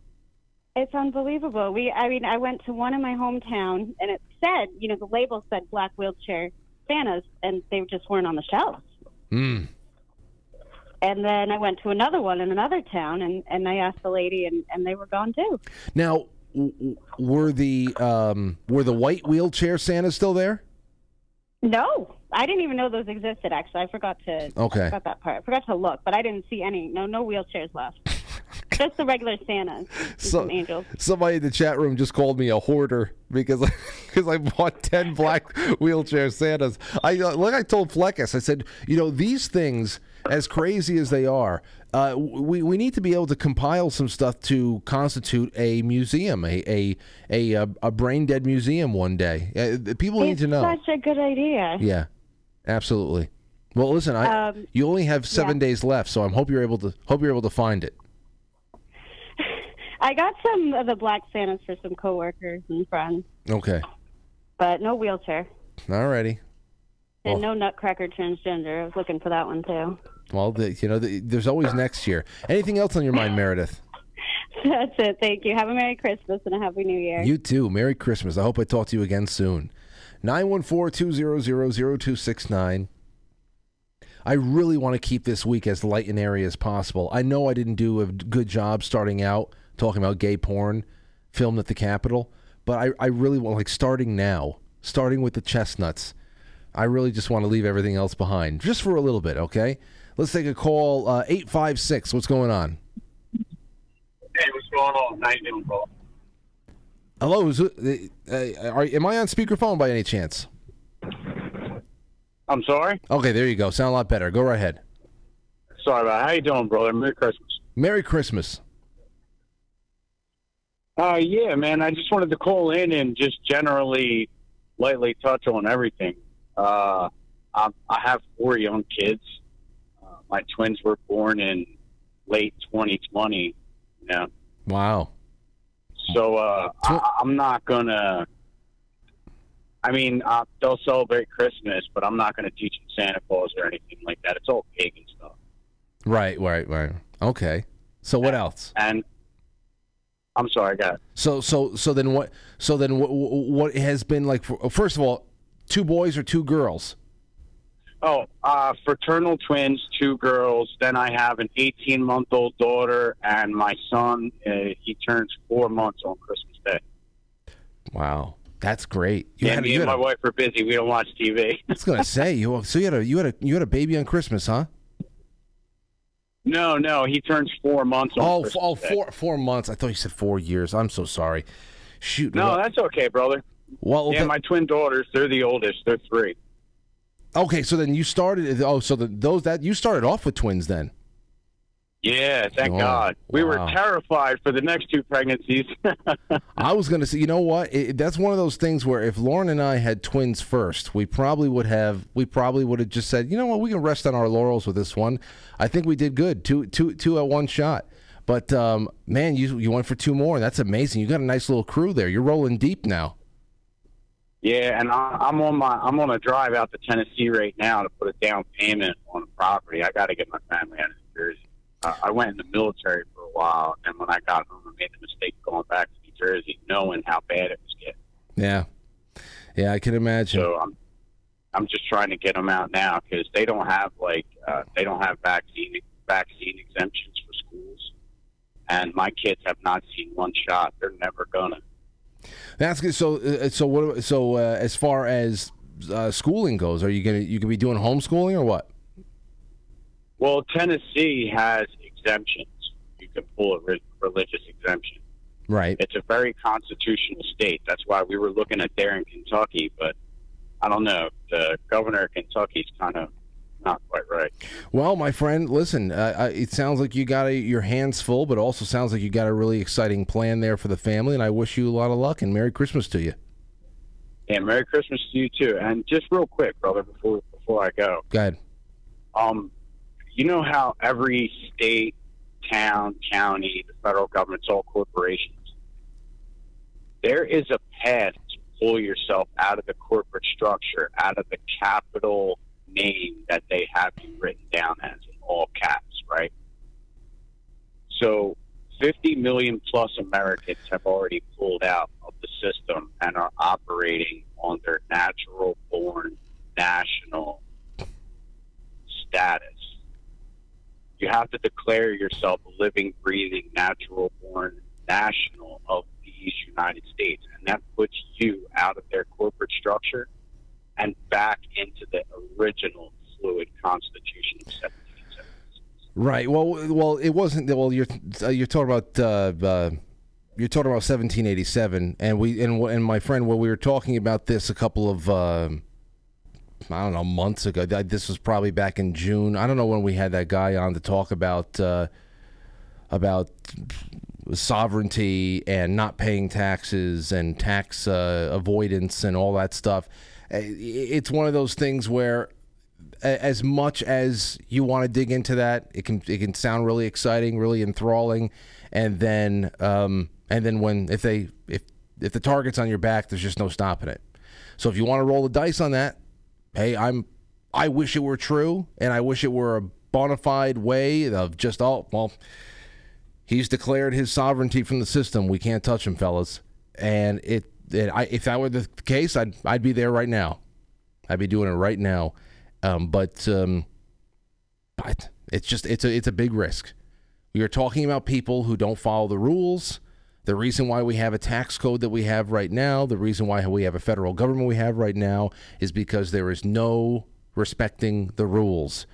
It's unbelievable. We, I mean, I went to one in my hometown, and it said, you know, the label said black wheelchair Santas, and they just weren't on the shelves. Mm. And then I went to another one in another town, and, and I asked the lady, and, and they were gone too. Now, were the um, were the white wheelchair Santas still there? No, I didn't even know those existed. Actually, I forgot to. Okay. I forgot that part. I forgot to look, but I didn't see any. No, no wheelchairs left. Just the regular Santas. and So- angels. Somebody in the chat room just called me a hoarder because because I bought ten black wheelchair Santas. I uh, like I told Fleckus, I said, you know, these things, as crazy as they are, uh, we we need to be able to compile some stuff to constitute a museum, a a a, a, a brain dead museum one day. Uh, people need to know. such a good idea. Yeah, absolutely. Well, listen, I Um, you only have seven yeah. days left, so I'm hope you're able to hope you're able to find it. I got some of the black Santas for some coworkers and friends, Okay, but no wheelchair alrighty. and no Nutcracker transgender. I was looking for that one too. Well, the, you know, the, there's always next year. Anything else on your mind, Meredith? That's it. Thank you. Have a Merry Christmas and a Happy New Year. You too. Merry Christmas. I hope I talk to you again soon. 914-200-0269. I really want to keep this week as light and airy as possible. I know I didn't do a good job starting out talking about gay porn filmed at the Capitol, but I, I really want, like, starting now, starting with the chestnuts, I really just want to leave everything else behind, just for a little bit, okay? Let's take a call. Uh, 856, what's going on? Hey, what's going on? How you doing, bro? Hello, is it, uh, are, am I on speakerphone by any chance? I'm sorry. Okay, there you go. Sound a lot better. Go right ahead. Sorry about. How you doing, brother? Merry Christmas. Merry Christmas. Uh, yeah, man. I just wanted to call in and just generally lightly touch on everything. Uh, I, I have four young kids. Uh, my twins were born in late 2020. You know, Wow. so uh, I, I'm not gonna. I mean, uh, they'll celebrate Christmas, but I'm not gonna teach them Santa Claus or anything like that. It's all pagan stuff. Right, right, right. Okay. So what else? And I'm sorry, I got. So so so then what? So then what? What has been like? First of all, two boys or two girls? Oh, uh, fraternal twins, two girls. Then I have an 18 month old daughter, and my son, uh, he turns four months on Christmas Day. Wow, that's great. You yeah, had, me you and my a, wife are busy. We don't watch TV. I was gonna say you. So you had a you had a you had a baby on Christmas, huh? No, no, he turns four months on Oh, oh, four four months. I thought you said four years. I'm so sorry. Shoot. No, that's okay, brother. Well, Yeah, my twin daughters, they're the oldest. They're three. okay. So then you started. Oh, so the, those that you started off with twins then. Yeah, thank Oh, God. We were terrified for the next two pregnancies. I was going to say, you know what? It, that's one of those things where if Lauren and I had twins first, we probably would have. We probably would have just said, you know what, we can rest on our laurels with this one. I think we did good, two, two, two at one shot. But um, man, you you went for two more. That's amazing. You got a nice little crew there. You're rolling deep now. yeah, and I, I'm on my I'm on a drive out to Tennessee right now to put a down payment on a property. I got to get my family out of New Jersey. I went in the military for a while, and when I got home, I made the mistake of going back to New Jersey, knowing how bad it was getting. Yeah, yeah, I can imagine. So I'm I'm just trying to get them out now because they don't have like uh, they don't have vaccine vaccine exemptions for schools, and my kids have not seen one shot. They're never gonna. That's good. So, uh, so what? So, uh, as far as uh, schooling goes, are you gonna you gonna be doing homeschooling or what? Well, Tennessee has exemptions. You can pull a re- religious exemption. Right. It's a very constitutional state. That's why we were looking at there in Kentucky, but I don't know. The governor of Kentucky's kind of not quite right. Well, my friend, listen. Uh, it sounds like you got a, your hands full, but also sounds like you got a really exciting plan there for the family. And I wish you a lot of luck and Merry Christmas to you. And Merry Christmas to you too. And just real quick, brother, before before I go, Go ahead. um, you know how every state, town, county, the federal government's all corporations. There is a path to pull yourself out of the corporate structure, out of the capital name that they have you written down as in all caps, right? So, 50 million plus Americans have already pulled out of the system and are operating on their natural born national status. You have to declare yourself a living, breathing, natural born national of these United States. And that puts you out of their corporate structure and back into the original fluid Constitution of 1776. Right. Well, well, it wasn't. Well, you're uh, you're talking about uh, uh, you're talking about 1787, and we and and my friend, when we were talking about this a couple of. I don't know, months ago. This was probably back in June. I don't know when we had that guy on to talk about uh, about sovereignty and not paying taxes and tax uh, avoidance and all that stuff. It's one of those things where, as much as you want to dig into that, it can it can sound really exciting, really enthralling, and then um, and then when if they if if the target's on your back, there's just no stopping it. So if you want to roll the dice on that, hey, I'm I wish it were true, and I wish it were a bona fide way of just oh well, he's declared his sovereignty from the system. We can't touch him, fellas. And it, it I, if that were the case, I'd I'd be there right now. I'd be doing it right now. Um, but um, but it's just it's a it's a big risk. We are talking about people who don't follow the rules. The reason why we have a tax code that we have right now, the reason why we have a federal government we have right now, is because there is no respecting the rules.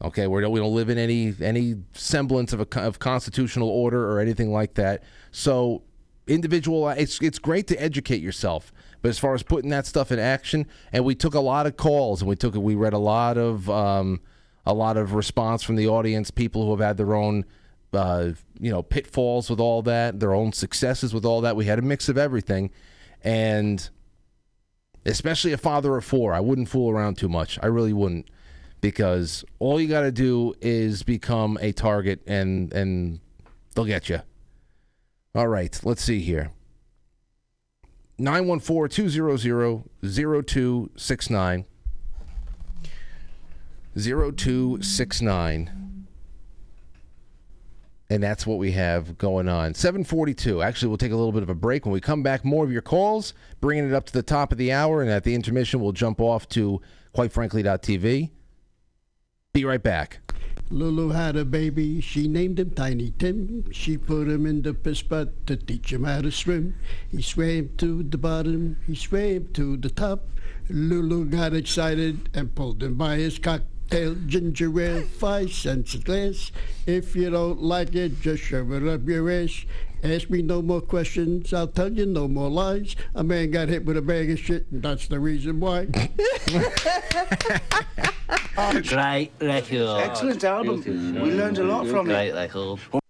Okay, we don't we don't live in any any semblance of a of constitutional order or anything like that. So, individual, it's it's great to educate yourself, but as far as putting that stuff in action, and we took a lot of calls and we took we read a lot of um, a lot of response from the audience, people who have had their own uh, you know pitfalls with all that, their own successes with all that. We had a mix of everything, and especially a father of four, I wouldn't fool around too much. I really wouldn't because all you got to do is become a target and and they'll get you. All right, let's see here. 914-200-0269 0269 and that's what we have going on. 742. Actually, we'll take a little bit of a break. When we come back, more of your calls, bringing it up to the top of the hour. And at the intermission, we'll jump off to quitefrankly.tv. Be right back. Lulu had a baby, she named him Tiny Tim. She put him in the piss butt to teach him how to swim. He swam to the bottom, he swam to the top. Lulu got excited and pulled him by his cocktail ginger ale, five cents a glass. If you don't like it, just shove it up your ass. Ask me no more questions, I'll tell you no more lies. A man got hit with a bag of shit, and that's the reason why. Great record. Excellent album. We learned a lot from Great it. record.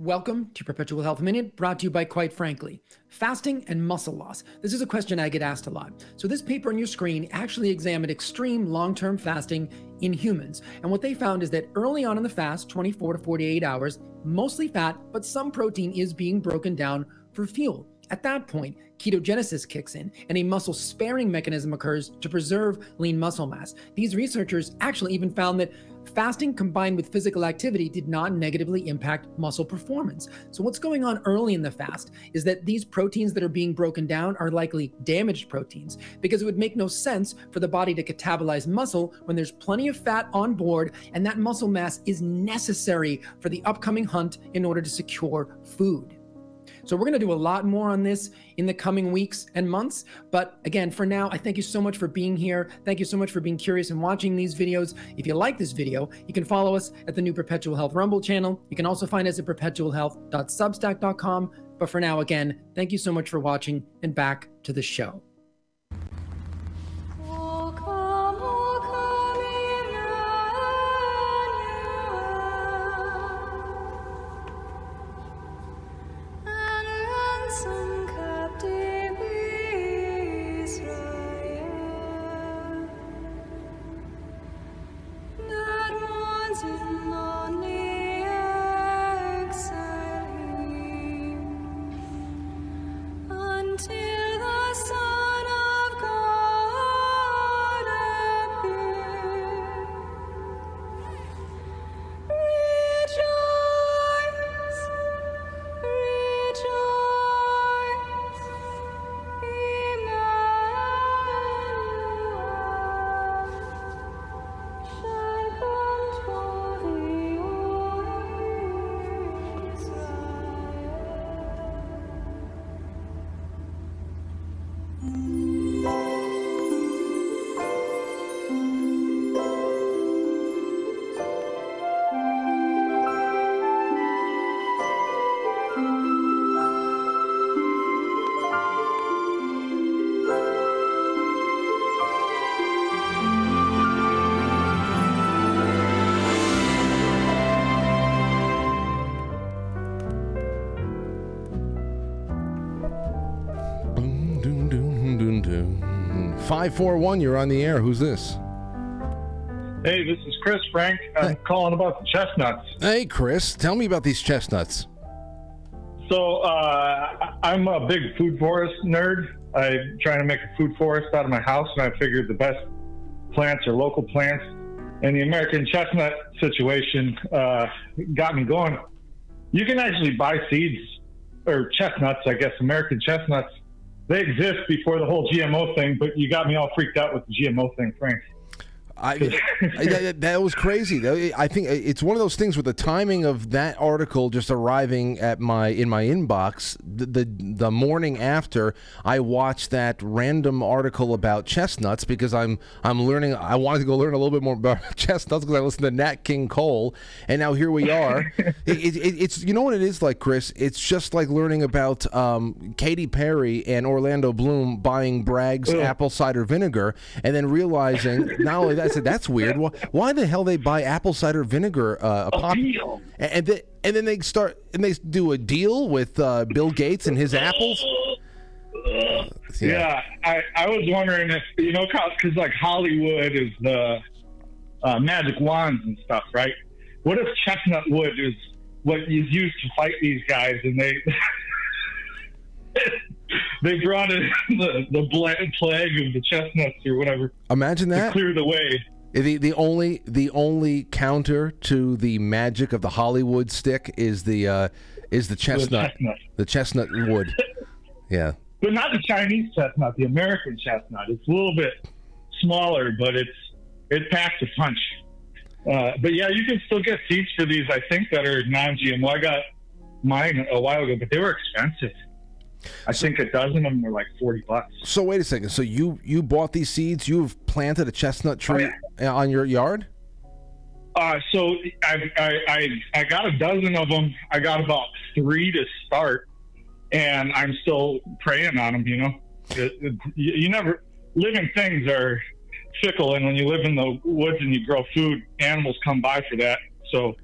Welcome to Perpetual Health Minute, brought to you by Quite Frankly. Fasting and muscle loss. This is a question I get asked a lot. So, this paper on your screen actually examined extreme long term fasting in humans. And what they found is that early on in the fast, 24 to 48 hours, mostly fat, but some protein is being broken down for fuel. At that point, ketogenesis kicks in and a muscle sparing mechanism occurs to preserve lean muscle mass. These researchers actually even found that fasting combined with physical activity did not negatively impact muscle performance. So, what's going on early in the fast is that these proteins that are being broken down are likely damaged proteins because it would make no sense for the body to catabolize muscle when there's plenty of fat on board and that muscle mass is necessary for the upcoming hunt in order to secure food. So we're going to do a lot more on this in the coming weeks and months. But again, for now, I thank you so much for being here. Thank you so much for being curious and watching these videos. If you like this video, you can follow us at the new Perpetual Health Rumble channel. You can also find us at perpetualhealth.substack.com. But for now, again, thank you so much for watching and back to the show. 541, you're on the air. Who's this? Hey, this is Chris Frank. I'm calling about the chestnuts. Hey, Chris, tell me about these chestnuts. So, uh, I'm a big food forest nerd. I'm trying to make a food forest out of my house, and I figured the best plants are local plants. And the American chestnut situation uh, got me going. You can actually buy seeds or chestnuts, I guess, American chestnuts. They exist before the whole GMO thing, but you got me all freaked out with the GMO thing, Frank. I, I- that, that was crazy. I think it's one of those things with the timing of that article just arriving at my in my inbox. The the, the morning after I watched that random article about chestnuts because I'm I'm learning. I wanted to go learn a little bit more about chestnuts because I listened to Nat King Cole, and now here we are. it, it, it's you know what it is like, Chris. It's just like learning about um, Katy Perry and Orlando Bloom buying Bragg's apple cider vinegar, and then realizing not only that, said that's weird. Why, why the hell they buy apple cider vinegar? Uh, a pop, and and, then and then they start and they do a deal with uh, Bill Gates and his apples. Yeah, I, I was wondering if you know because like Hollywood is the uh, magic wands and stuff, right? What if chestnut wood is what is used to fight these guys, and they they brought in the the bla- plague of the chestnuts or whatever Imagine to that. clear the way. The the only the only counter to the magic of the Hollywood stick is the uh, is the chestnut chestnut. the chestnut wood. Yeah. But not the Chinese chestnut, the American chestnut. It's a little bit smaller, but it's it packs a punch. Uh, but yeah, you can still get seeds for these. I think that are non-GMO. I got mine a while ago, but they were expensive. I think a dozen of them were like forty bucks. So wait a second. So you you bought these seeds? You've planted a chestnut tree uh, on your yard? Uh, so I, I, I, I got a dozen of them. I got about three to start, and I'm still preying on them. You know, It- it- you, you never living things are fickle, and when you live in the woods and you grow food, animals come by for that. So,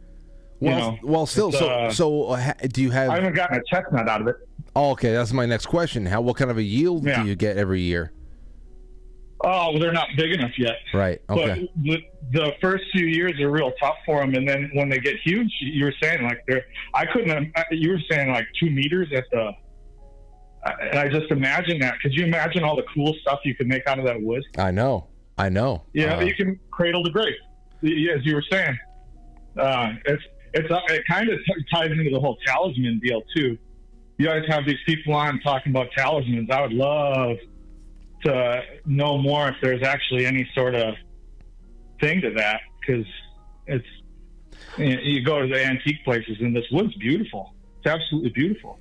you Well, know, well, still, it's, so uh, so uh, do you have? I haven't gotten a chestnut out of it. Oh, okay, that's my next question. How what kind of a yield Yeah. do you get every year? Oh, well, they're not big enough yet. Right. Okay. But the, the first few years are real tough for them, and then when they get huge, you were saying like they're. I couldn't. You were saying like two meters at the. I- And I just imagine that. Could you imagine all the cool stuff you could make out of that wood? I know. I know. Yeah, Uh, you can cradle to grave, as you were saying. Uh, it's it's uh, it kind of t- ties into the whole talisman deal too. You guys have these people on talking about talismans. I would love to know more if there's actually any sort of thing to that because it's you, go to the antique places and this wood's beautiful. It's absolutely beautiful.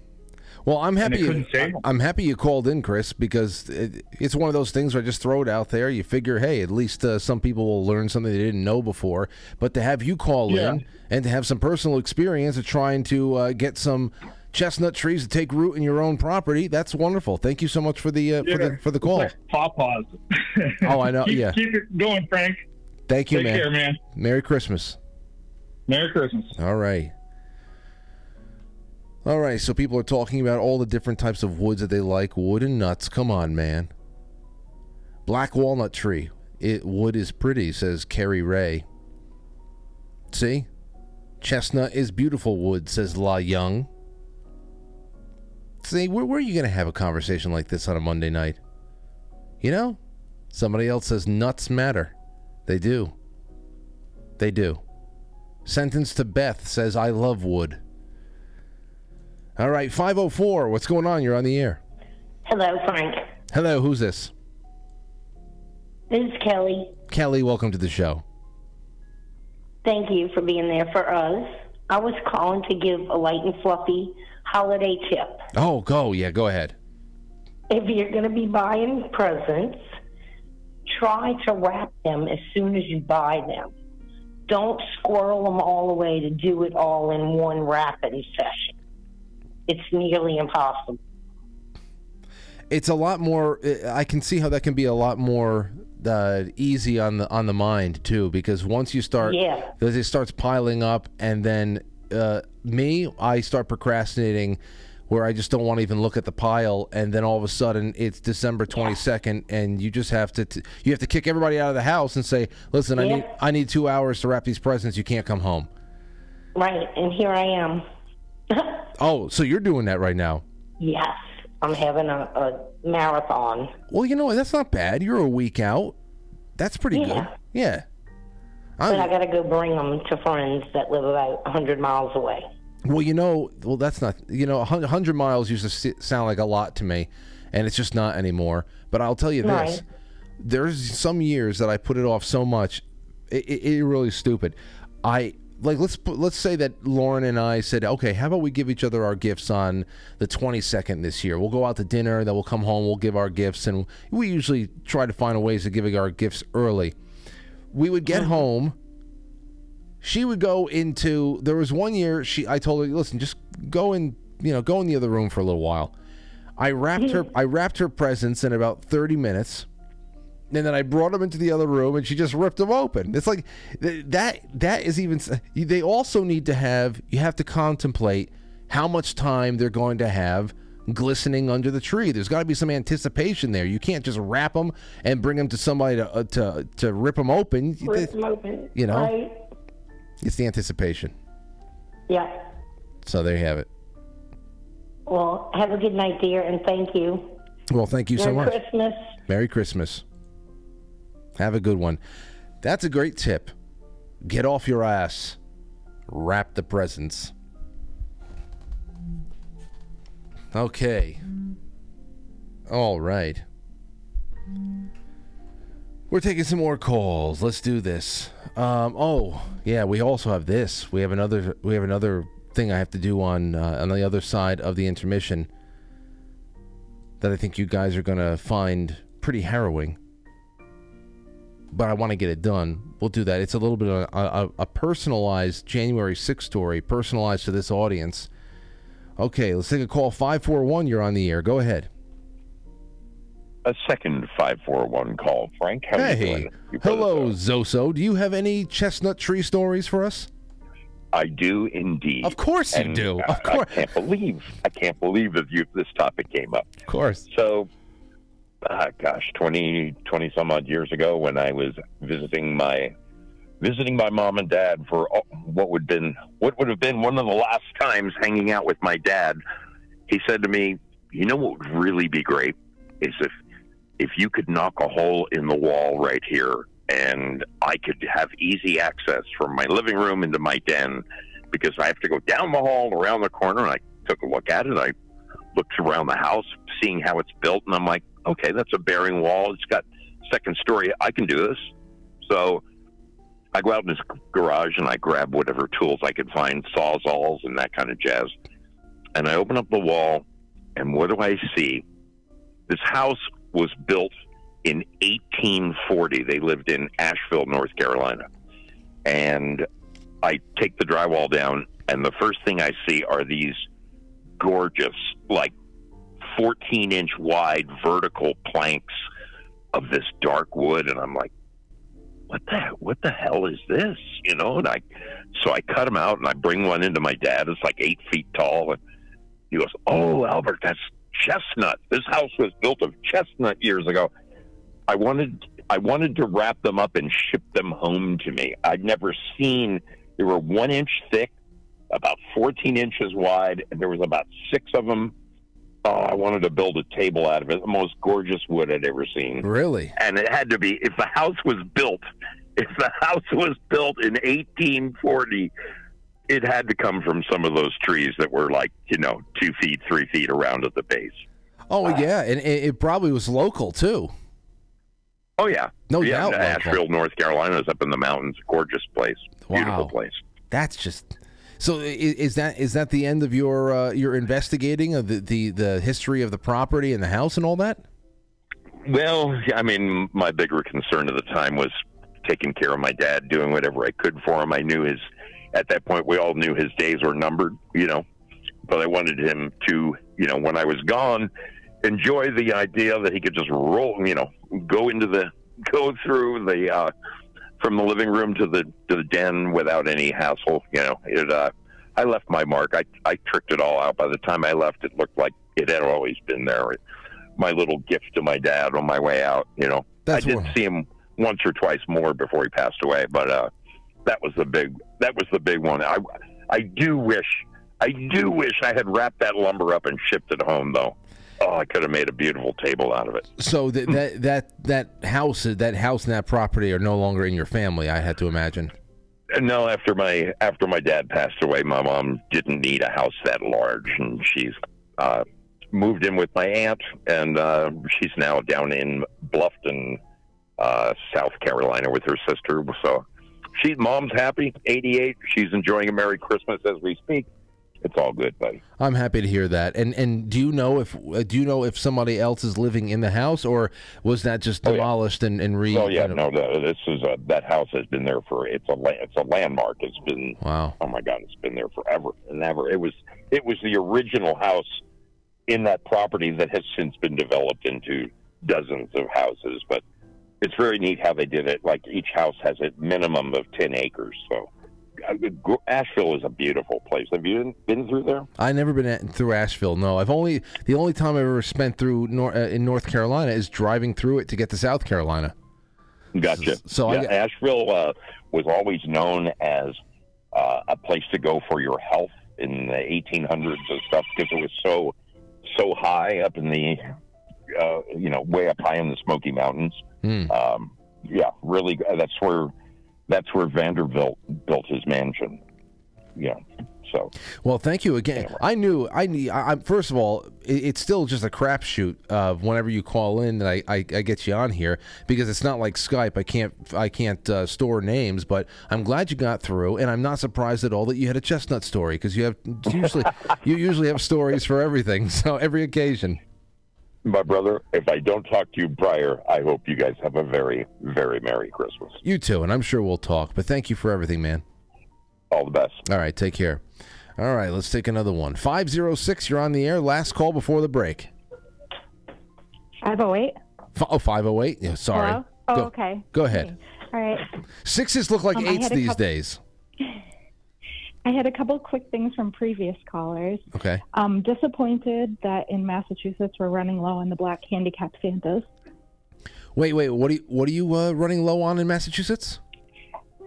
Well, I'm happy. they couldn't save You. I'm happy you called in, Chris, because it, it's one of those things where I just throw it out there. You figure, hey, at least uh, some people will learn something they didn't know before. But to have you call Yeah. in and to have some personal experience of trying to uh, get some chestnut trees to take root in your own property, that's wonderful. Thank you so much for the uh, for the for the call. like pawpaws. Oh, I know. keep, yeah. keep it going, Frank. Thank you, man. Take man. care, man. Merry Christmas. Merry Christmas. All right. All right, so people are talking about all the different types of woods that they like. Wood and nuts. Come on, man. Black walnut tree. It wood is pretty, says Carrie Ray. See? Chestnut is beautiful wood, says La Young. See, where, where are you going to have a conversation like this on a Monday night? You know? Somebody else says nuts matter. They do. They do. Sentence to Beth says, I love wood. All right, 504. What's going on? You're on the air. Hello, Frank. Hello, who's this? This is Kelly. Kelly, welcome to the show. Thank you for being there for us. I was calling to give a light and fluffy holiday tip. Oh, go. Yeah, go ahead. If you're going to be buying presents, try to wrap them as soon as you buy them. Don't squirrel them all away to do it all in one wrapping session. It's nearly impossible. It's a lot more. I can see how that can be a lot more uh, easy on the on the mind too, because once you start, Yeah. because it starts piling up, and then uh, me, I start procrastinating, where I just don't want to even look at the pile, and then all of a sudden it's December twenty second, and you just have to t- you have to kick everybody out of the house and say, listen, I need I need two hours to wrap these presents. You can't come home. Right, and here I am. Oh, so you're doing that right now? Yes, I'm having a, a marathon. Well, you know what? That's not bad. You're a week out. That's pretty Yeah. good. Yeah. But I got to go bring them to friends that live about 100 miles away. Well, you know, well, that's not, you know, a 100 miles used to sound like a lot to me, and it's just not anymore. But I'll tell you this Right. there's some years that I put it off so much, it, it, it really stupid. I, like, let's put, let's say that Lauren and I said, okay, how about we give each other our gifts on the 22nd this year? We'll go out to dinner, then we'll come home, we'll give our gifts, and we usually try to find ways of giving our gifts early. We would get home. She would go into there was one year she I told her listen just go in you know go in the other room for a little while. I wrapped her I wrapped her presents in about 30 minutes and then I brought them into the other room and she just ripped them open. It's like that that is even they also need to have you have to contemplate how much time they're going to have glistening under the tree there's got to be some anticipation there you can't just wrap them and bring them to somebody to uh, to to rip them open Rip them open. you know Right? it's the anticipation Yeah. so there you have it. Well, have a good night, dear, and thank you. Well, thank you so much. Merry. Christmas. Merry Christmas. Have a good one. That's a great tip. Get off your ass. Wrap the presents. Okay. All right. We're taking some more calls. Let's do this. Um, oh, yeah, we also have this. We have another we have another thing I have to do on uh, on the other side of the intermission that I think you guys are going to find pretty harrowing. but I want to get it done. We'll do that. It's a little bit of a, a, a personalized January 6th story, personalized to this audience. Okay, let's take a call. 541, you're on the air. Go ahead. A second 541 call, Frank. How you hey, hello, Zoso. Do you have any chestnut tree stories for us? I do indeed. Of course you And do. I- Of course. I can't believe I can't believe that you this topic came up. Of course. So, uh, gosh, 20, 20 some odd years ago, when I was visiting my visiting my mom and dad for uh, what would been what would have been one of the last times hanging out with my dad, he said to me, "You know what would really be great is if if you could knock a hole in the wall right here and I could have easy access from my living room into my den because I have to go down the hall around the corner and I took a look at it. I looked around the house, seeing how it's built, and I'm like, okay, that's a bearing wall. It's got second story. I can do this. So I go out in his garage and I grab whatever tools I could find, sawzalls and that kind of jazz. And I open up the wall, and what do I see? This house was built in 1840. They lived in Asheville, North Carolina. And I take the drywall down, and the first thing I see are these gorgeous, like 14 inch wide vertical planks of this dark wood. And I'm like, what the what the hell is this? You know, and I so I cut them out and I bring one into my dad. It's like eight feet tall, and he goes, "Oh, Albert, that's chestnut. This house was built of chestnut years ago." I wanted I wanted to wrap them up and ship them home to me. I'd never seen. They were one inch thick, about 14 inches wide, and there was about six of them. Oh, I wanted to build a table out of it. The most gorgeous wood I'd ever seen Really? and it had to be if the house was built if the house was built in 1840 it had to come from some of those trees that were like you know two feet three feet around at the base Oh, uh, yeah. And it, it probably was local, too. oh yeah No yeah doubt asheville north carolina is up in the mountains gorgeous place beautiful place That's just. So is that is that the end of your uh, your investigating of the, the the history of the property and the house and all that? Well, I mean, my bigger concern at the time was taking care of my dad, doing whatever I could for him. I knew his, at that point, we all knew his days were numbered, you know, but I wanted him to, you know, when I was gone, enjoy the idea that he could just roll, you know, go into the, go through the, uh, from the living room to the, to the den without any hassle. You know, it, uh, I left my mark. I, I tricked it all out. By the time I left, it looked like it had always been there. It, my little gift to my dad on my way out. You know, That's I did wha- see him once or twice more before he passed away, but uh, that was the big that was the big one. I I do wish I do wish I had wrapped that lumber up and shipped it home though. Oh, I could have made a beautiful table out of it. So that that that that house that house and that property are no longer in your family. I had to imagine. No, after my after my dad passed away, my mom didn't need a house that large, and she's uh, moved in with my aunt, and uh, she's now down in Bluffton, uh, South Carolina, with her sister. So, she mom's happy, eighty eight. She's enjoying a Merry Christmas as we speak. It's all good, buddy. I'm happy to hear that. And and do you know if uh, do you know if somebody else is living in the house or was that just demolished and and re? Oh yeah, no, the, this is a that house has been there for it's a it's a landmark. It's been Wow. oh my god, it's been there forever and ever. It was it was the original house in that property that has since been developed into dozens of houses. But it's very neat how they did it. Like each house has a minimum of ten acres. So Asheville is a beautiful place. Have you been- through there? I never been through Asheville. No, I've only the only time I've ever spent through nor, uh, in North Carolina is driving through it to get to South Carolina. Gotcha. So I yeah, got- Asheville uh, was always known as uh, a place to go for your health in the 1800s and stuff because it was so so high up in the uh, you know way up high in the Smoky Mountains. Hmm. Um, yeah, really. That's where that's where Vanderbilt built his mansion. Yeah. So Well, thank you again. I knew I need. I, I first of all, it, it's still just a crapshoot of whenever you call in that I, I, I get you on here because it's not like Skype. I can't I can't uh, store names, but I'm glad you got through, and I'm not surprised at all that you had a chestnut story because you have usually you usually have stories for everything. So every occasion. My brother, if I don't talk to you prior, I hope you guys have a very, very Merry Christmas. You too, and I'm sure we'll talk. But thank you for everything, man. All the best. All right, take care. All right, let's take another one. 506, you're on the air. Last call before the break. 508. F- oh, 508. Yeah, sorry. Hello? Oh, Go- okay. Go ahead. All right. Sixes look like Um, eights these couple- days. I had a couple quick things from previous callers. Okay. Um, disappointed that in Massachusetts we're running low on the black handicap Santas. Wait, wait. What are you, what are you uh, running low on in Massachusetts?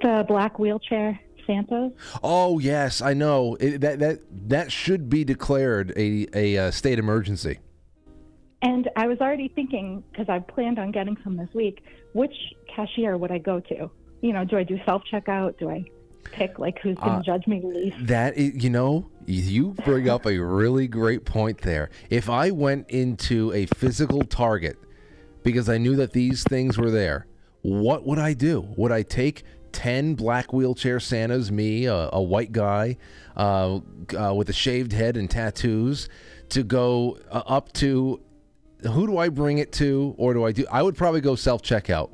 The black wheelchair Santas. Oh yes, I know. It, that that that should be declared a a uh, state emergency. And I was already thinking, because I planned on getting some this week, which cashier would I go to? You know, do I do self checkout? Do I pick like who's going to Uh, judge me least? That is, you know, you bring up a really great point there. If I went into a physical Target because I knew that these things were there, what would I do? Would I take 10 black wheelchair Santas, me, a, a white guy uh, uh, with a shaved head and tattoos, to go uh, up to who do I bring it to, or do I do? I would probably go self checkout.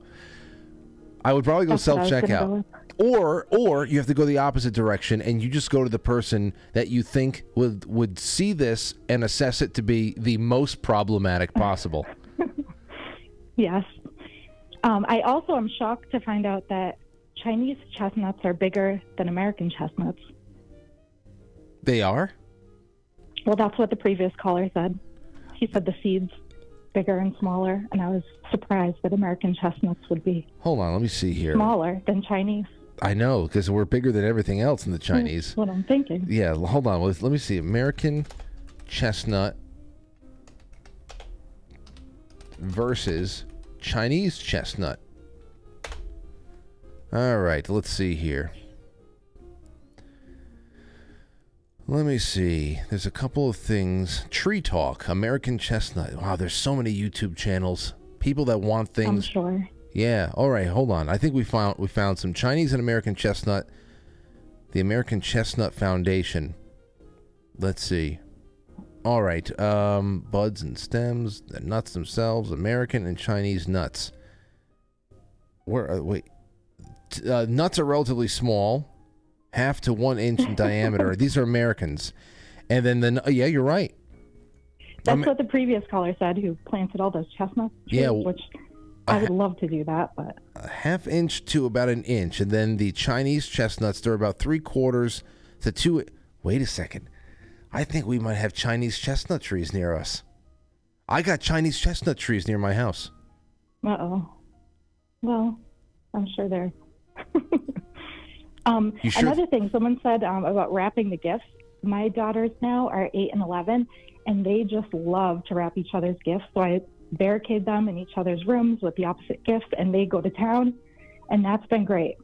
I would probably go That's what I self was gonna go checkout. With. Or or you have to go the opposite direction and you just go to the person that you think would would see this and assess it to be the most problematic possible. Yes. Um, I also am shocked to find out that Chinese chestnuts are bigger than American chestnuts. they are? Well, that's what the previous caller said. He said the seeds bigger and smaller, and I was surprised that American chestnuts would be Hold on, let me see here. smaller than Chinese. I know because we're bigger than everything else in the hmm, Chinese. That's what I'm thinking. Yeah, hold on. Let let me see. American chestnut versus Chinese chestnut. All right, let's see here. Let me see. There's a couple of things. Tree Talk, American chestnut. Wow, there's so many YouTube channels. People that want things. I'm sure. Yeah. All right. Hold on. I think we found we found some Chinese and American chestnut. The American Chestnut Foundation. Let's see. All right. Um, buds and stems, the nuts themselves, American and Chinese nuts. Where? Uh, wait. Uh, nuts are relatively small, half to one inch in diameter. These are Americans, and then the n- yeah, you're right. That's Amer- what the previous caller said, who planted all those chestnuts. trees, Yeah, which I would love to do that, but a half inch to about an inch, and then the Chinese chestnuts they're about three quarters to two. Wait a second, I think we might have Chinese chestnut trees near us. I got Chinese chestnut trees near my house. uh oh. Well, I'm sure they're. um, sure- Another thing, someone said um, about wrapping the gifts. My daughters now are eight and eleven, and they just love to wrap each other's gifts. So I barricade them in each other's rooms with the opposite gifts, and they go to town, and that's been great.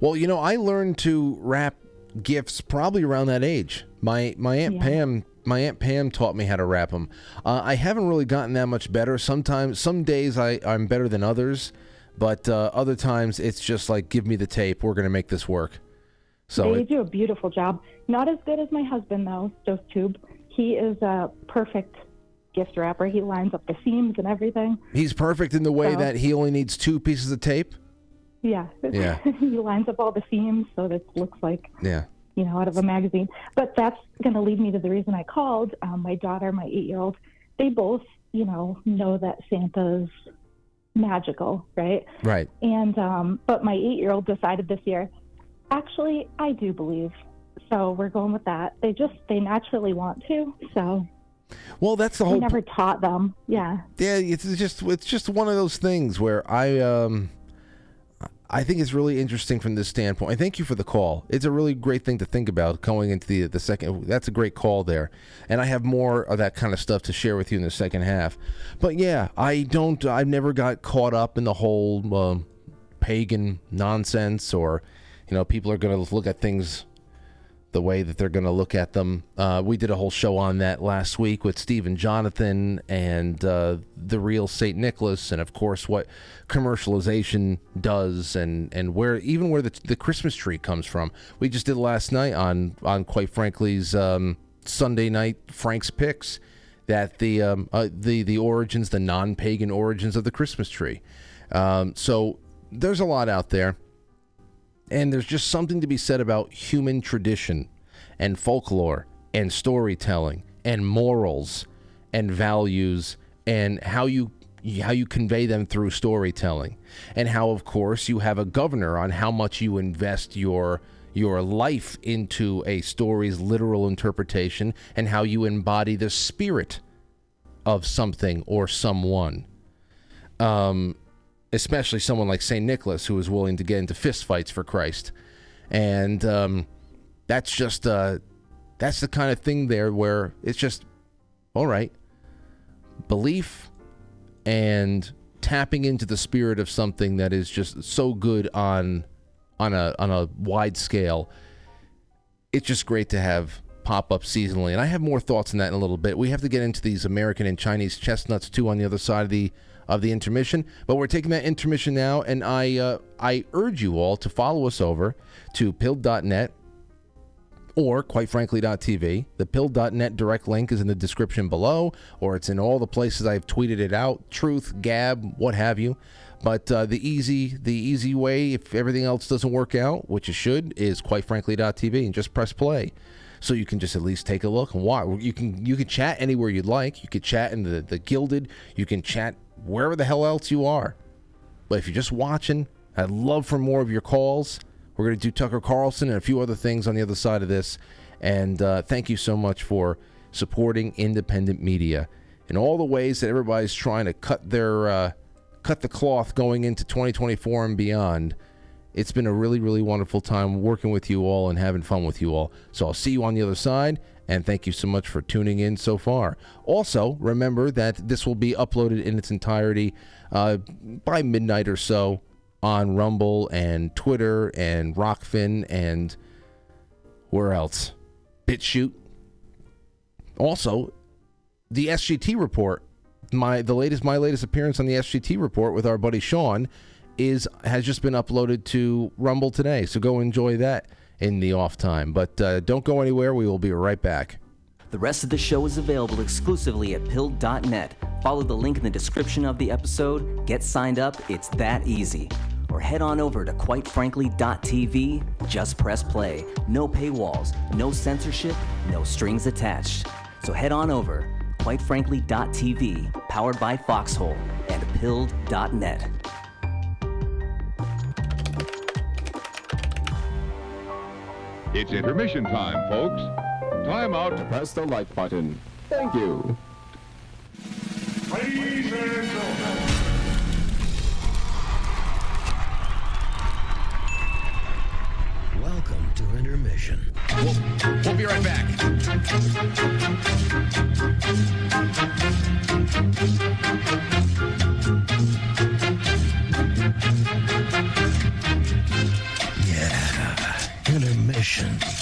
Well, you know, I learned to wrap gifts probably around that age. My my aunt Yeah. Pam, my aunt Pam taught me how to wrap them. Uh, I haven't really gotten that much better. Sometimes, some days I I'm better than others, but uh, other times it's just like give me the tape. We're gonna make this work. So they it, do a beautiful job. Not as good as my husband though, Joseph Tube. He is a perfect gift wrapper. He lines up the seams and everything. he's perfect in the way So- that he only needs two pieces of tape. Yeah. Yeah. he lines up all the seams so that it looks like Yeah. you know, out of a magazine. But that's going to lead me to the reason I called. Um, my daughter, my eight year old, they both, you know, know that Santa's magical, right? Right. And, um, but my eight year old decided this year, actually, I do believe. So we're going with that. They just, they naturally want to. So Well, that's the whole. we never taught them. Yeah. Yeah, it's just it's just one of those things where I um I think it's really interesting from this standpoint. I thank you for the call. It's a really great thing to think about going into the the second. That's a great call there, and I have more of that kind of stuff to share with you in the second half. But yeah, I don't. I've never got caught up in the whole um, pagan nonsense, or you know, people are going to look at things the way that they're going to look at them. Uh, we did a whole show on that last week with Stephen Jonathan and uh, the real St. Nicholas, and of course what commercialization does, and, and where even where the, the Christmas tree comes from. We just did last night on on quite frankly's um, Sunday night Frank's picks that the um, uh, the the origins, the non-pagan origins of the Christmas tree. Um, so there's a lot out there, and there's just something to be said about human tradition, and folklore, and storytelling, and morals, and values, and how you how you convey them through storytelling, and how, of course, you have a governor on how much you invest your your life into a story's literal interpretation and how you embody the spirit of something or someone. Um, especially someone like St. Nicholas, who is willing to get into fistfights for Christ. And um, that's just, uh, that's the kind of thing there where it's just, all right, belief and tapping into the spirit of something that is just so good on on a on a wide scale. It's just great to have pop up seasonally, and I have more thoughts on that in a little bit. We have to get into these American and Chinese chestnuts too on the other side of the of the intermission, but we're taking that intermission now, and I uh, I urge you all to follow us over to pilled.net or quite frankly.tv. The pilled.net direct link is in the description below, or it's in all the places I've tweeted it out, Truth, Gab, what have you. But uh, the easy the easy way, if everything else doesn't work out, which it should, is quite frankly.tv and just press play. So you can just at least take a look and watch. You can you can chat anywhere you'd like. You could chat in the, the gilded. You can chat wherever the hell else you are. But if you're just watching, I'd love for more of your calls. We're going to do Tucker Carlson and a few other things on the other side of this. And uh, thank you so much for supporting independent media in all the ways that everybody's trying to cut their uh, cut the cloth going into 2024 and beyond. It's been a really, really wonderful time working with you all and having fun with you all. So I'll see you on the other side. And thank you so much for tuning in so far. Also, remember that this will be uploaded in its entirety uh, by midnight or so on Rumble and Twitter and Rokfin and where else? BitChute. Also, the SGT report, my the latest my latest appearance on the SGT report with our buddy Sean is has just been uploaded to Rumble today. So go enjoy that in the off time. But uh, don't go anywhere. We will be right back. The rest of the show is available exclusively at pilled.net. Follow the link in the description of the episode, get signed up, it's that easy. Or head on over to quitefrankly.tv, just press play. No paywalls, no censorship, no strings attached. So head on over, quitefrankly.tv, powered by Foxhole, and pilled.net. It's intermission time, folks. Time out to press the like button. Thank you. Ladies and gentlemen. Welcome to intermission. We'll, we'll be right back. Edition.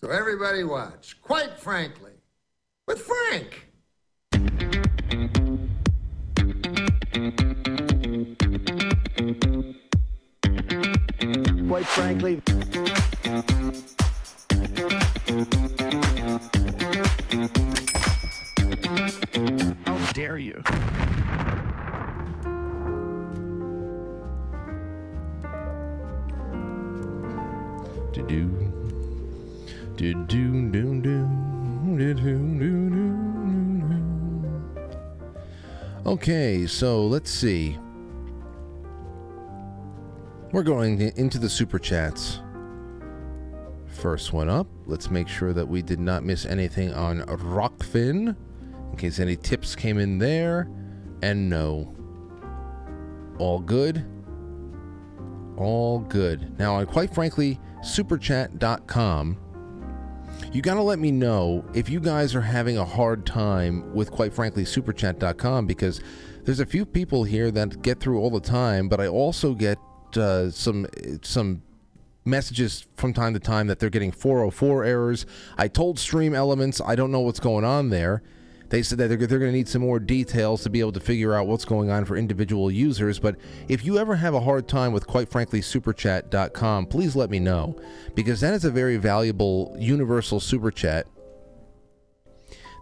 So everybody watch. Quite frankly, with Frank. Quite frankly. Okay, so let's see. We're going into the super chats. First one up. Let's make sure that we did not miss anything on Rokfin, in case any tips came in there. And no. All good. All good. Now, on quite frankly, superchat.com, you got to let me know if you guys are having a hard time with, quite frankly, superchat.com because there's a few people here that get through all the time, but I also get uh, some some messages from time to time that they're getting 404 errors. I told Stream Elements I don't know what's going on there. They said that they're, they're going to need some more details to be able to figure out what's going on for individual users. But if you ever have a hard time with, quite frankly, superchat.com, please let me know because that is a very valuable universal super chat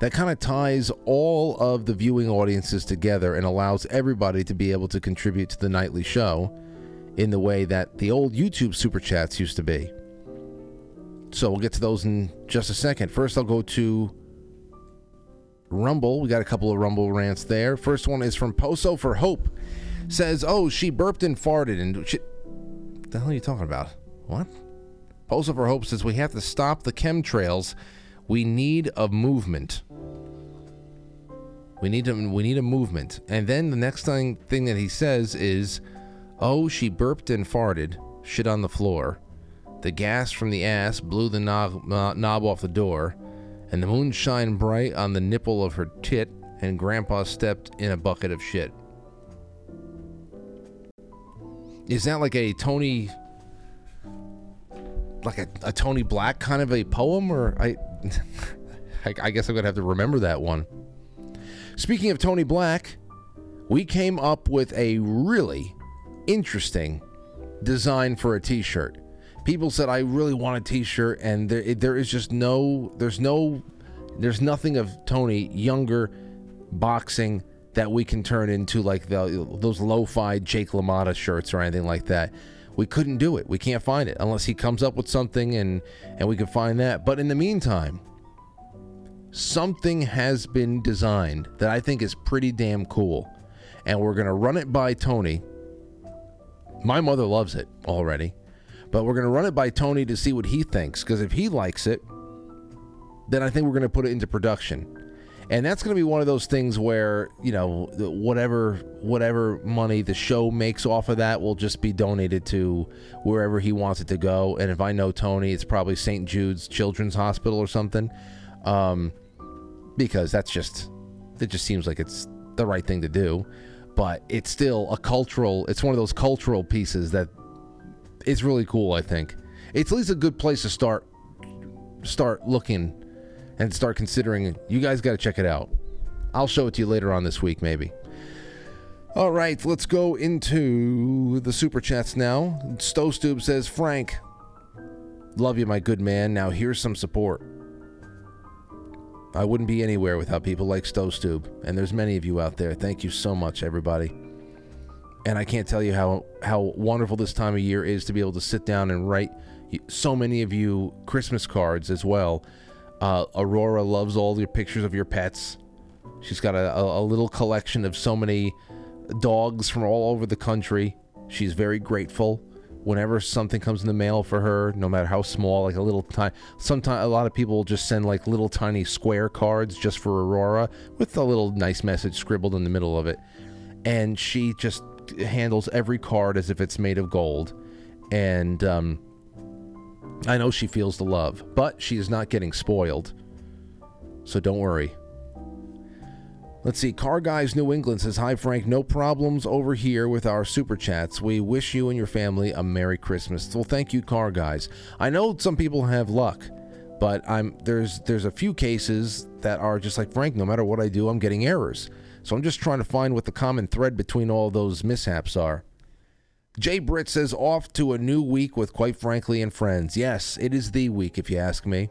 that kind of ties all of the viewing audiences together and allows everybody to be able to contribute to the nightly show in the way that the old YouTube super chats used to be. So we'll get to those in just a second. First, I'll go to Rumble. We got a couple of Rumble rants there. First one is from Poso for Hope. Says, "Oh, she burped and farted and she, the hell are you talking about? What?" Poso for Hope says we have to stop the chemtrails. We need a movement. We need a we need a movement. And then the next thing thing that he says is, "Oh, she burped and farted, shit on the floor. The gas from the ass blew the knob, uh, knob off the door, and the moon shined bright on the nipple of her tit, and Grandpa stepped in a bucket of shit." Is that like a Tony like a, a Tony Black kind of a poem, or I, I, I guess I'm gonna have to remember that one. Speaking of Tony Black, we came up with a really interesting design for a T-shirt. People said I really want a T-shirt, and there there is just no there's no there's nothing of Tony younger boxing that we can turn into like the, those lo-fi Jake LaMotta shirts or anything like that. We couldn't do it. We can't find it unless he comes up with something and and we can find that. But in the meantime, something has been designed that I think is pretty damn cool. And we're going to run it by Tony. My mother loves it already. But we're going to run it by Tony to see what he thinks because if he likes it, then I think we're going to put it into production. And that's going to be one of those things where, you know, whatever whatever money the show makes off of that will just be donated to wherever he wants it to go. And if I know Tony, it's probably St. Jude's Children's Hospital or something. Um, because that's just it just seems like it's the right thing to do. But it's still a cultural it's one of those cultural pieces that it's really cool, I think. It's at least a good place to start start looking and start considering you guys got to check it out. I'll show it to you later on this week maybe. All right, let's go into the super chats now. Stowstube says, "Frank, love you my good man. Now here's some support. I wouldn't be anywhere without people like Stowstube, and there's many of you out there. Thank you so much everybody." And I can't tell you how how wonderful this time of year is to be able to sit down and write so many of you Christmas cards as well. Uh, Aurora loves all your pictures of your pets. She's got a, a, little collection of so many dogs from all over the country. She's very grateful whenever something comes in the mail for her, no matter how small, like a little tiny. Sometimes a lot of people just send like little tiny square cards just for Aurora with a little nice message scribbled in the middle of it, and she just handles every card as if it's made of gold. And um, I know she feels the love, but she is not getting spoiled. So don't worry. Let's see. Car Guys New England says, Hi, Frank. No problems over here with our super chats. We wish you and your family a Merry Christmas. Well, thank you, Car Guys. I know some people have luck, but I'm there's there's a few cases that are just like Frank. No matter what I do, I'm getting errors. So I'm just trying to find what the common thread between all those mishaps are. Jay Britt says, off to a new week with Quite Frankly and Friends. Yes, it is the week, if you ask me.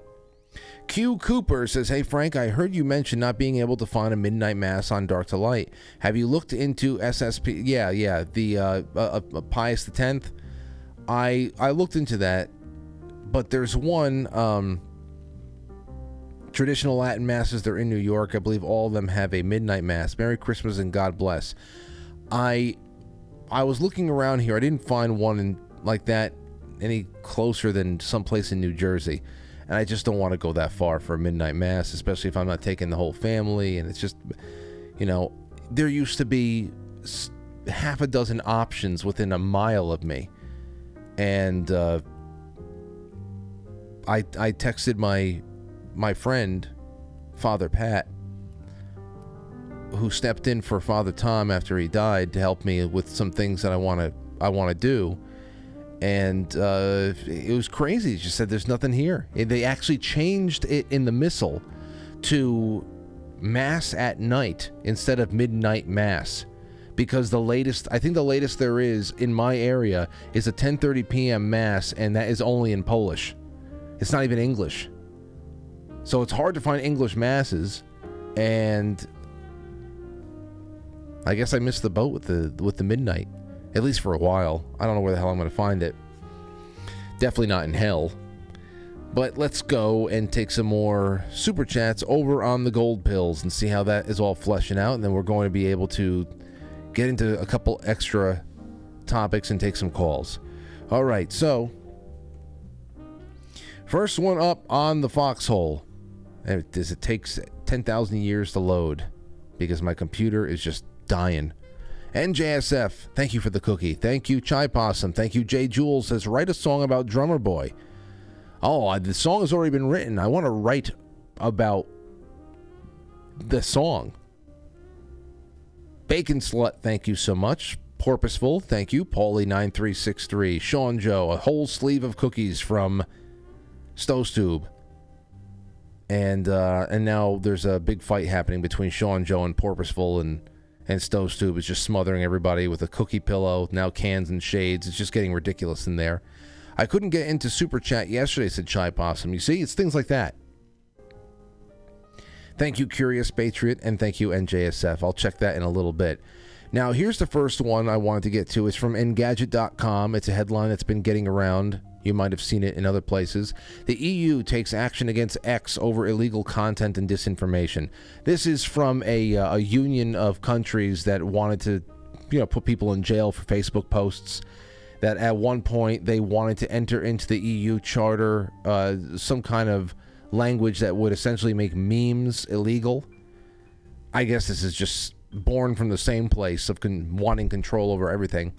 Q Cooper says, Hey Frank, I heard you mention not being able to find a midnight mass on Dark to Light. Have you looked into SSP? Yeah, yeah, the uh, uh, uh, Pius the Tenth. I I looked into that, but there's one um, traditional Latin masses. They're in New York. I believe all of them have a midnight mass. Merry Christmas and God bless. I I was looking around here. I didn't find one in, like that any closer than someplace in New Jersey. And I just don't want to go that far for a midnight mass, especially if I'm not taking the whole family. And it's just, you know, there used to be half a dozen options within a mile of me. And uh, I I texted my my friend, Father Pat, who stepped in for Father Tom after he died to help me with some things that I want to I want to do. And uh, it was crazy. She said, "There's nothing here." They actually changed it in the missal to mass at night instead of midnight mass because the latest I think the latest there is in my area is a 10:30 p.m. mass and that is only in Polish. It's not even English. So it's hard to find English masses and I guess I missed the boat with the with the midnight at least for a while. I don't know where the hell I'm going to find it. Definitely not in hell. But let's go and take some more super chats over on the gold pills and see how that is all fleshing out. And then we're going to be able to get into a couple extra topics and take some calls. All right, so first one up on the foxhole. It, does it takes 10,000 years to load because my computer is just dying. NJSF, thank you for the cookie. Thank you, Chai Possum. Thank you, Jay Jules says, write a song about Drummer Boy. Oh, the song has already been written. I want to write about the song. Bacon Slut, thank you so much. Porpoiseful, thank you. Paulie9363. Sean Joe, a whole sleeve of cookies from Stove And uh, and now there's a big fight happening between Sean Joe and Porpoiseful and and Stove Tube is just smothering everybody with a cookie pillow, now cans and shades. It's just getting ridiculous in there. I couldn't get into Super Chat yesterday, said Chai Possum. You see, it's things like that. Thank you, Curious Patriot, and thank you, NJSF. I'll check that in a little bit. Now, here's the first one I wanted to get to. It's from Engadget.com. It's a headline that's been getting around. You might have seen it in other places. The EU takes action against X over illegal content and disinformation. This is from a, uh, a union of countries that wanted to, you know, put people in jail for Facebook posts. That at one point they wanted to enter into the EU charter uh, some kind of language that would essentially make memes illegal. I guess this is just born from the same place of con- wanting control over everything.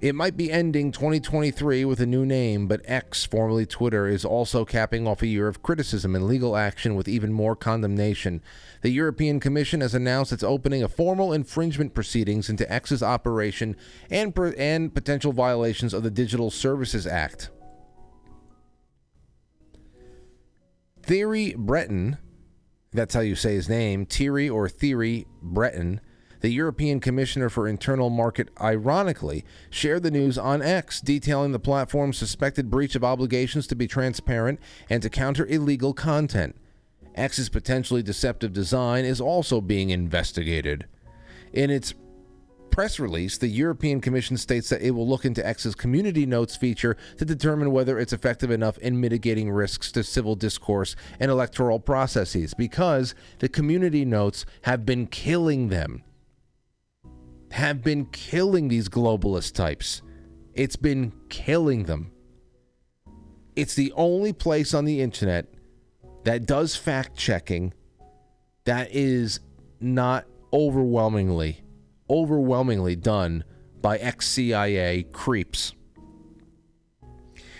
It might be ending 2023 with a new name, but X, formerly Twitter, is also capping off a year of criticism and legal action with even more condemnation. The European Commission has announced it's opening a formal infringement proceedings into X's operation and, per- and potential violations of the Digital Services Act. Theory Breton, that's how you say his name, Thierry or Theory Breton, the European Commissioner for Internal Market, ironically, shared the news on X, detailing the platform's suspected breach of obligations to be transparent and to counter illegal content. X's potentially deceptive design is also being investigated. In its press release, the European Commission states that it will look into X's community notes feature to determine whether it's effective enough in mitigating risks to civil discourse and electoral processes because the community notes have been killing them. Have been killing these globalist types. It's been killing them. It's the only place on the internet that does fact checking that is not overwhelmingly overwhelmingly done by ex CIA creeps.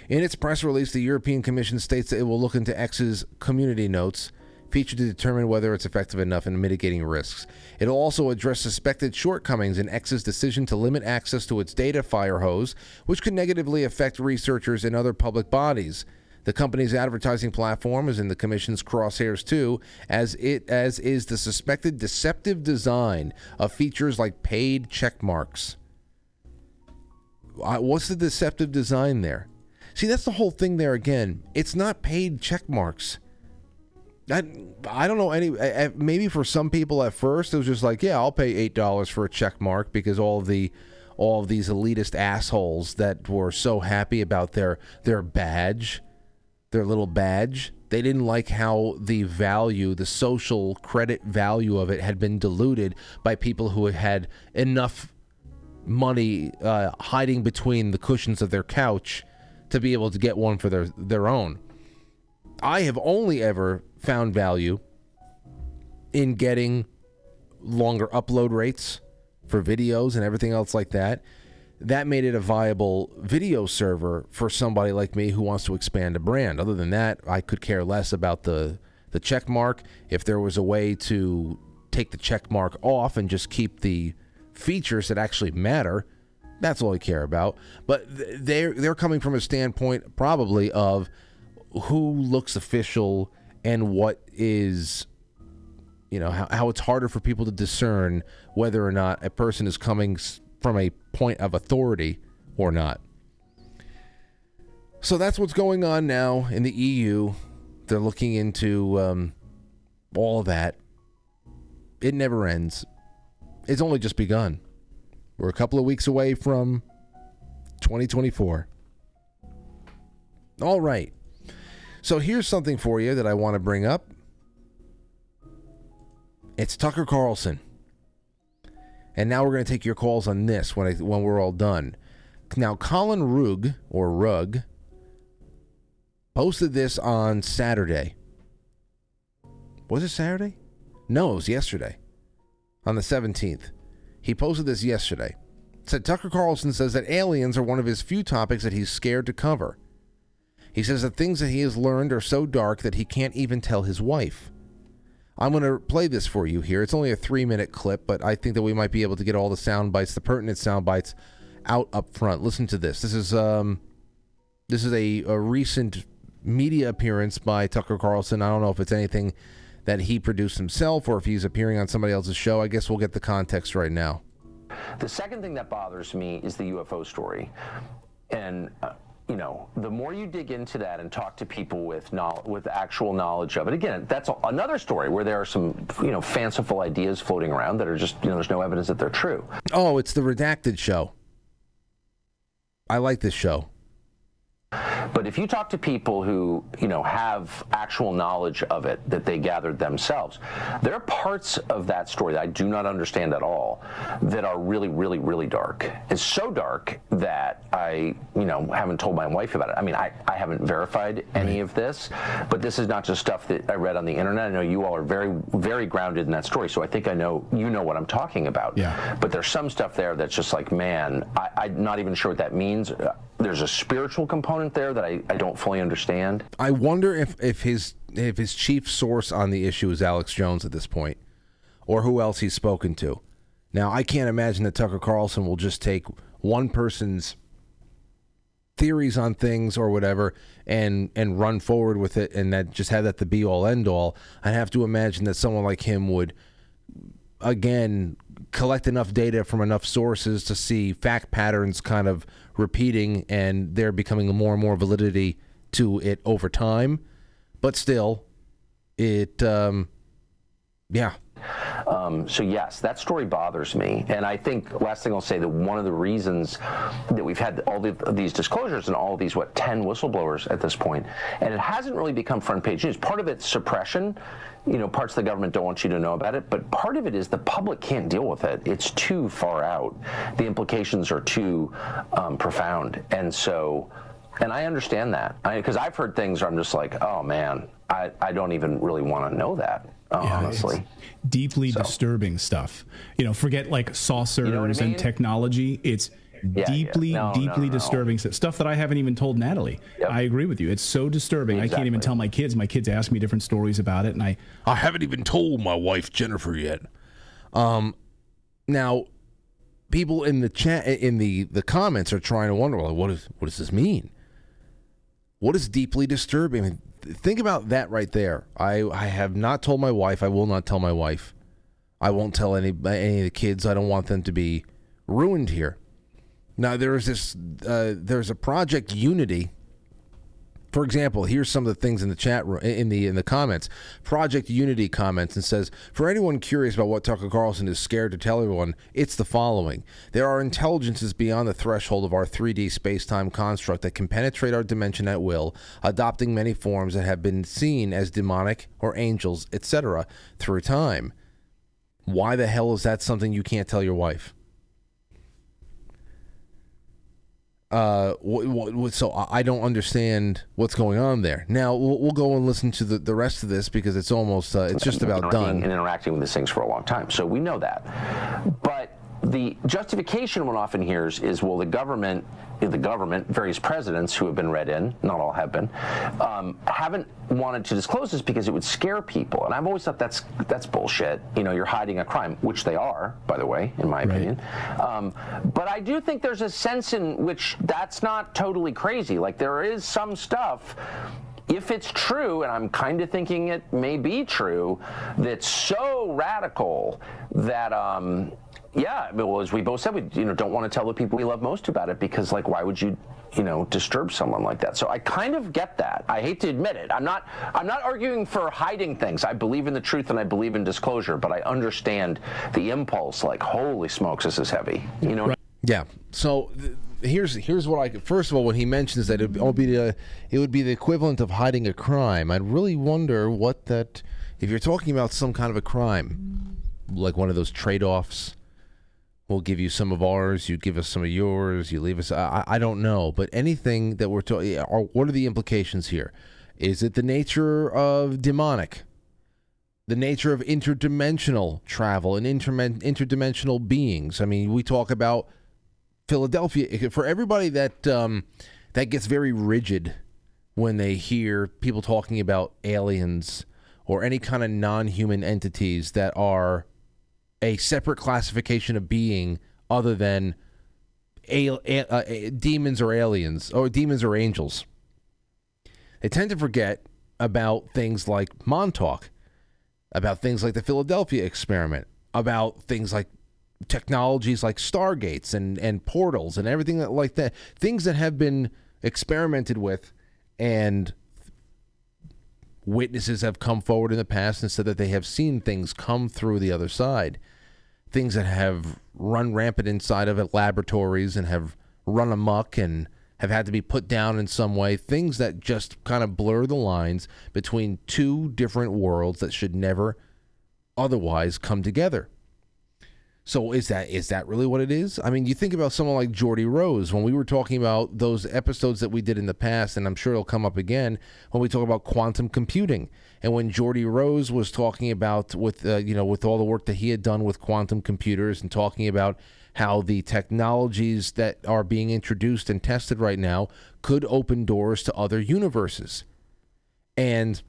In its press release, the European Commission states that it will look into X's community notes feature to determine whether it's effective enough in mitigating risks. It'll also address suspected shortcomings in X's decision to limit access to its data firehose, which could negatively affect researchers and other public bodies. The company's advertising platform is in the commission's crosshairs too, as it as is the suspected deceptive design of features like paid check marks. Uh, What's the deceptive design there? See, that's the whole thing there again. It's not paid check That I don't know any. Maybe for some people at first it was just like, yeah, I'll pay eight dollars for a check mark because all of the all of these elitist assholes that were so happy about their their badge, their little badge. They didn't like how the value, the social credit value of it had been diluted by people who had enough money uh, hiding between the cushions of their couch to be able to get one for their their own. I have only ever found value in getting longer upload rates for videos and everything else like that. That made it a viable video server for somebody like me who wants to expand a brand. Other than that, I could care less about the the check mark. If there was a way to take the check mark off and just keep the features that actually matter, that's all I care about. But they're they're coming from a standpoint probably of who looks official and what is you know how, how it's harder for people to discern whether or not a person is coming from a point of authority or not. So that's what's going on now in the eu they're looking into um, all of that. It never ends. It's only just begun. We're a couple of weeks away from 2024 all right so here's something for you that i want to bring up it's Tucker Carlson. And now we're going to take your calls on this when I, when we're all done. Now Colin Rugg or Rugg posted this on Saturday. Was it Saturday? No, it was yesterday. On the 17th. He posted this yesterday. It said Tucker Carlson says that aliens are one of his few topics that he's scared to cover. He says that things that he has learned are so dark that he can't even tell his wife. I'm going to play this for you here. It's only a three minute clip, but I think that we might be able to get all the sound bites, the pertinent sound bites, out up front. Listen to this. This is um, this is a, a recent media appearance by Tucker Carlson. I don't know if it's anything that he produced himself or if he's appearing on somebody else's show. I guess we'll get the context right now. The second thing that bothers me is the UFO story. And, uh, you know, the more you dig into that and talk to people with knowledge, with actual knowledge of it, again, that's another story where there are some, you know, fanciful ideas floating around that are just, you know, there's no evidence that they're true. Oh, it's the Redacted show. I like this show. But if you talk to people who, you know, have actual knowledge of it that they gathered themselves, there are parts of that story that I do not understand at all that are really, really, really dark. It's so dark that I, you know, haven't told my wife about it. I mean, I, I haven't verified any of this, but this is not just stuff that I read on the internet. I know you all are very, very grounded in that story, so I think I know you know what I'm talking about. Yeah. But there's some stuff there that's just like, man, I, I'm not even sure what that means. There's a spiritual component there that I, I don't fully understand. I wonder if, if his if his chief source on the issue is Alex Jones at this point, or who else he's spoken to. Now, I can't imagine that Tucker Carlson will just take one person's theories on things or whatever and and run forward with it and that just have that the be all end all. I have to imagine that someone like him would again collect enough data from enough sources to see fact patterns kind of repeating and there becoming more and more validity to it over time. But still, it um yeah. Um, so yes, that story bothers me, and I think last thing I'll say that one of the reasons that we've had all the, these disclosures and all these what ten whistleblowers at this point, and it hasn't really become front page news. Part of it's suppression. You know, parts of the government don't want you to know about it, but part of it is the public can't deal with it. It's too far out. The implications are too um, profound, and so. And I understand that because I've heard things where I'm just like, oh man, I, I don't even really want to know that, uh, Yeah, honestly. deeply disturbing stuff. You know, forget like saucers You know I mean? and technology. It's yeah. deeply, No, no, deeply no, no. disturbing stuff. Stuff that I haven't even told Natalie. I agree with you. It's so disturbing. I can't even tell my kids. My kids ask me different stories about it, and I I haven't even told my wife Jennifer yet. Um, now, people in the chat in the the comments are trying to wonder, well, what is what does this mean? What is deeply disturbing? I mean, think about that right there. I I have not told my wife. I will not tell my wife. I won't tell any any of the kids. I don't want them to be ruined here. Now there is this. Uh, there's a project Unity For example, here's some of the things in the chat room, in the in the comments. Project Unity comments and says, "For anyone curious about what Tucker Carlson is scared to tell everyone, it's the following: There are intelligences beyond the threshold of our 3D space-time construct that can penetrate our dimension at will, adopting many forms that have been seen as demonic or angels, etc., through time." Why the hell is that something you can't tell your wife? Uh, so I I don't understand what's going on there. Now we'll, we'll go and listen to the, the rest of this because it's almost uh, it's just about done. and interacting with these things for a long time. So we know that. But the justification one often hears is, well, the government, the government, various presidents who have been read in, not all have been, um, haven't wanted to disclose this because it would scare people. And I've always thought that's that's bullshit. You know, you're hiding a crime, which they are, by the way, in my opinion. Um, but I do think there's a sense in which that's not totally crazy. Like there is some stuff if it's true, and I'm kind of thinking it may be true, that's so radical that, um, yeah, well, as we both said, we you know don't want to tell the people we love most about it because, like, why would you, you know, disturb someone like that? So I kind of get that. I hate to admit it. I'm not. I'm not arguing for hiding things. I believe in the truth and I believe in disclosure, but I understand the impulse. Like, holy smokes, this is heavy. You know. Yeah. So th- here's here's what I first of all when he mentions that it would be the it would be the equivalent of hiding a crime. I'd really wonder what that if you're talking about some kind of a crime, like one of those trade-offs. We'll give you some of ours. You give us some of yours. You leave us. I, I don't know, but anything that we're talking, what are the implications here? Is it the nature of demonic? the nature of interdimensional travel and intermen- interdimensional beings. I mean, we talk about Philadelphia for everybody that um, that gets very rigid when they hear people talking about aliens or any kind of non-human entities that are a separate classification of being other than a- uh, a- demons or aliens or demons or angels. They tend to forget about things like Montauk about things like the Philadelphia experiment, about things like technologies like stargates and, and portals and everything that, like that, things that have been experimented with and witnesses have come forward in the past and said that they have seen things come through the other side, things that have run rampant inside of laboratories and have run amok and have had to be put down in some way, things that just kind of blur the lines between two different worlds that should never otherwise come together. So is that is that really what it is? I mean, you think about someone like Geordie Rose when we were talking about those episodes that we did in the past, and I'm sure it'll come up again when we talk about quantum computing. And when Geordie Rose was talking about with uh, you know with all the work that he had done with quantum computers and talking about how the technologies that are being introduced and tested right now could open doors to other universes. And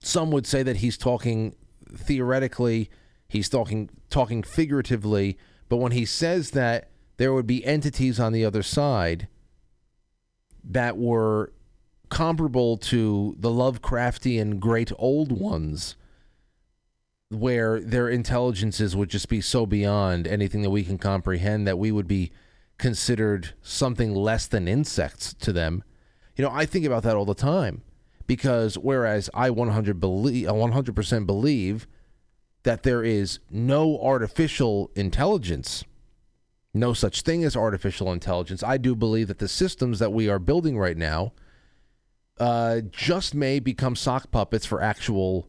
some would say that he's talking theoretically, he's talking talking figuratively, but when he says that there would be entities on the other side that were comparable to the Lovecraftian great old ones where their intelligences would just be so beyond anything that we can comprehend that we would be considered something less than insects to them. You know, I think about that all the time because whereas I 100 believe, 100% believe that there is no artificial intelligence, no such thing as artificial intelligence, I do believe that the systems that we are building right now uh, just may become sock puppets for actual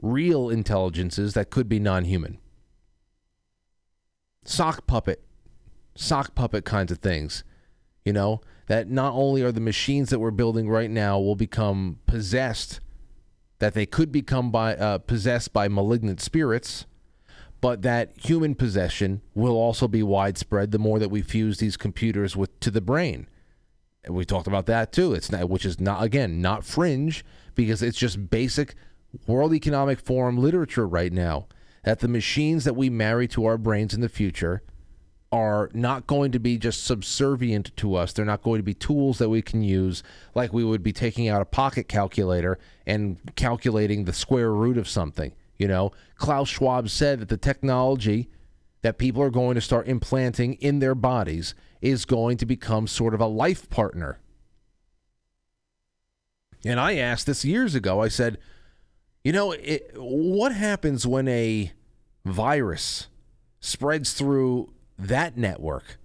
real intelligences that could be non-human. Sock puppet, sock puppet kinds of things, you know, that not only are the machines that we're building right now will become possessed, that they could become by uh, possessed by malignant spirits, but that human possession will also be widespread the more that we fuse these computers with to the brain. And we talked about that too. It's not, which is not again not fringe because it's just basic World Economic Forum literature right now that the machines that we marry to our brains in the future are not going to be just subservient to us. They're not going to be tools that we can use like we would be taking out a pocket calculator and calculating the square root of something. You know, Klaus Schwab said that the technology that people are going to start implanting in their bodies is going to become sort of a life partner. And I asked this years ago. I said, you know, it, what happens when a virus spreads through that network?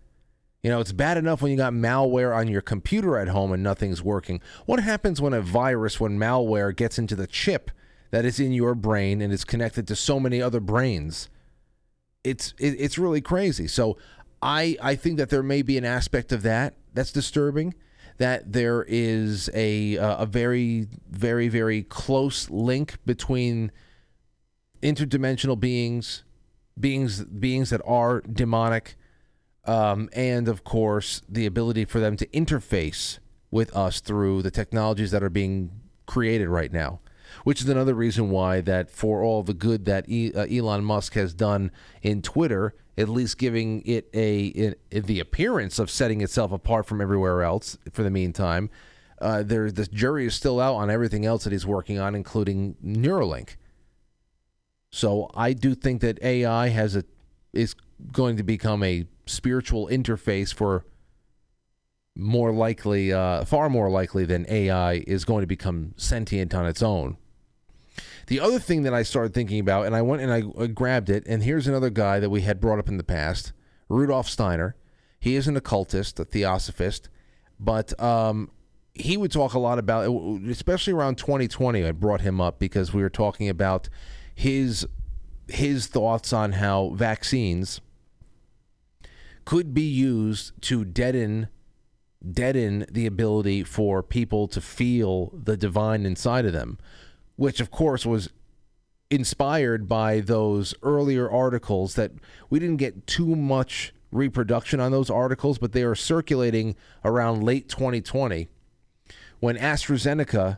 You know, it's bad enough when you got malware on your computer at home and nothing's working. What happens when a virus, when malware gets into the chip that is in your brain and is connected to so many other brains? It's it, it's really crazy. So I I think that there may be an aspect of that that's disturbing. That there is a uh, a very very very close link between interdimensional beings, beings beings that are demonic, um, and of course the ability for them to interface with us through the technologies that are being created right now. Which is another reason why that for all the good that e- uh, Elon Musk has done in Twitter, at least giving it a, the appearance of setting itself apart from everywhere else for the meantime. Uh, there, the jury is still out on everything else that he's working on, including Neuralink. So I do think that AI has a is going to become a spiritual interface for more likely, uh, far more likely than AI is going to become sentient on its own. The other thing that I started thinking about, and I went and I, I grabbed it, and here's another guy that we had brought up in the past, Rudolf Steiner. He is an occultist, a theosophist, but um, he would talk a lot about, especially around 2020. I brought him up because we were talking about his his thoughts on how vaccines could be used to deaden deaden the ability for people to feel the divine inside of them, which of course was inspired by those earlier articles that we didn't get too much reproduction on those articles, but they are circulating around late 2020 when AstraZeneca,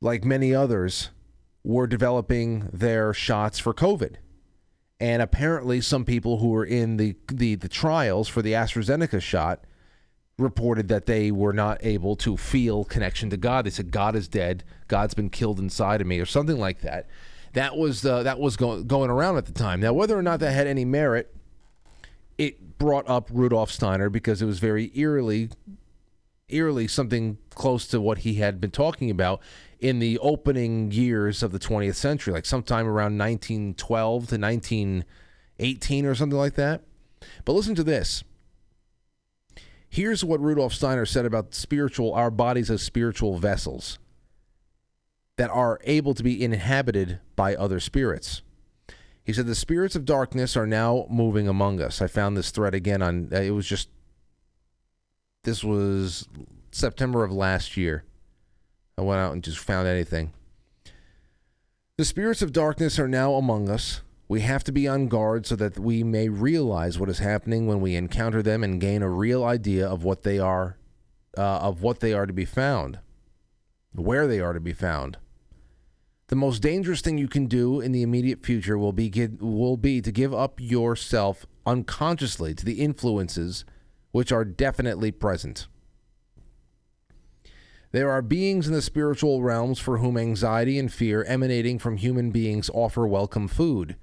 like many others, were developing their shots for COVID. And apparently, some people who were in the, the, the trials for the AstraZeneca shot reported that they were not able to feel connection to God. They said God is dead. God's been killed inside of me, or something like that. That was uh, that was go- going around at the time. Now, whether or not that had any merit, it brought up Rudolf Steiner because it was very eerily, eerily something close to what he had been talking about in the opening years of the 20th century, like sometime around 1912 to 1918 or something like that. But listen to this. Here's what Rudolf Steiner said about spiritual, our bodies as spiritual vessels that are able to be inhabited by other spirits. He said, The spirits of darkness are now moving among us. I found this thread again on, it was just, this was September of last year. I went out and just found anything. The spirits of darkness are now among us. We have to be on guard so that we may realize what is happening when we encounter them and gain a real idea of what they are, uh, of what they are to be found, where they are to be found. The most dangerous thing you can do in the immediate future will be give, will be to give up yourself unconsciously to the influences which are definitely present. There are beings in the spiritual realms for whom anxiety and fear emanating from human beings offer welcome food.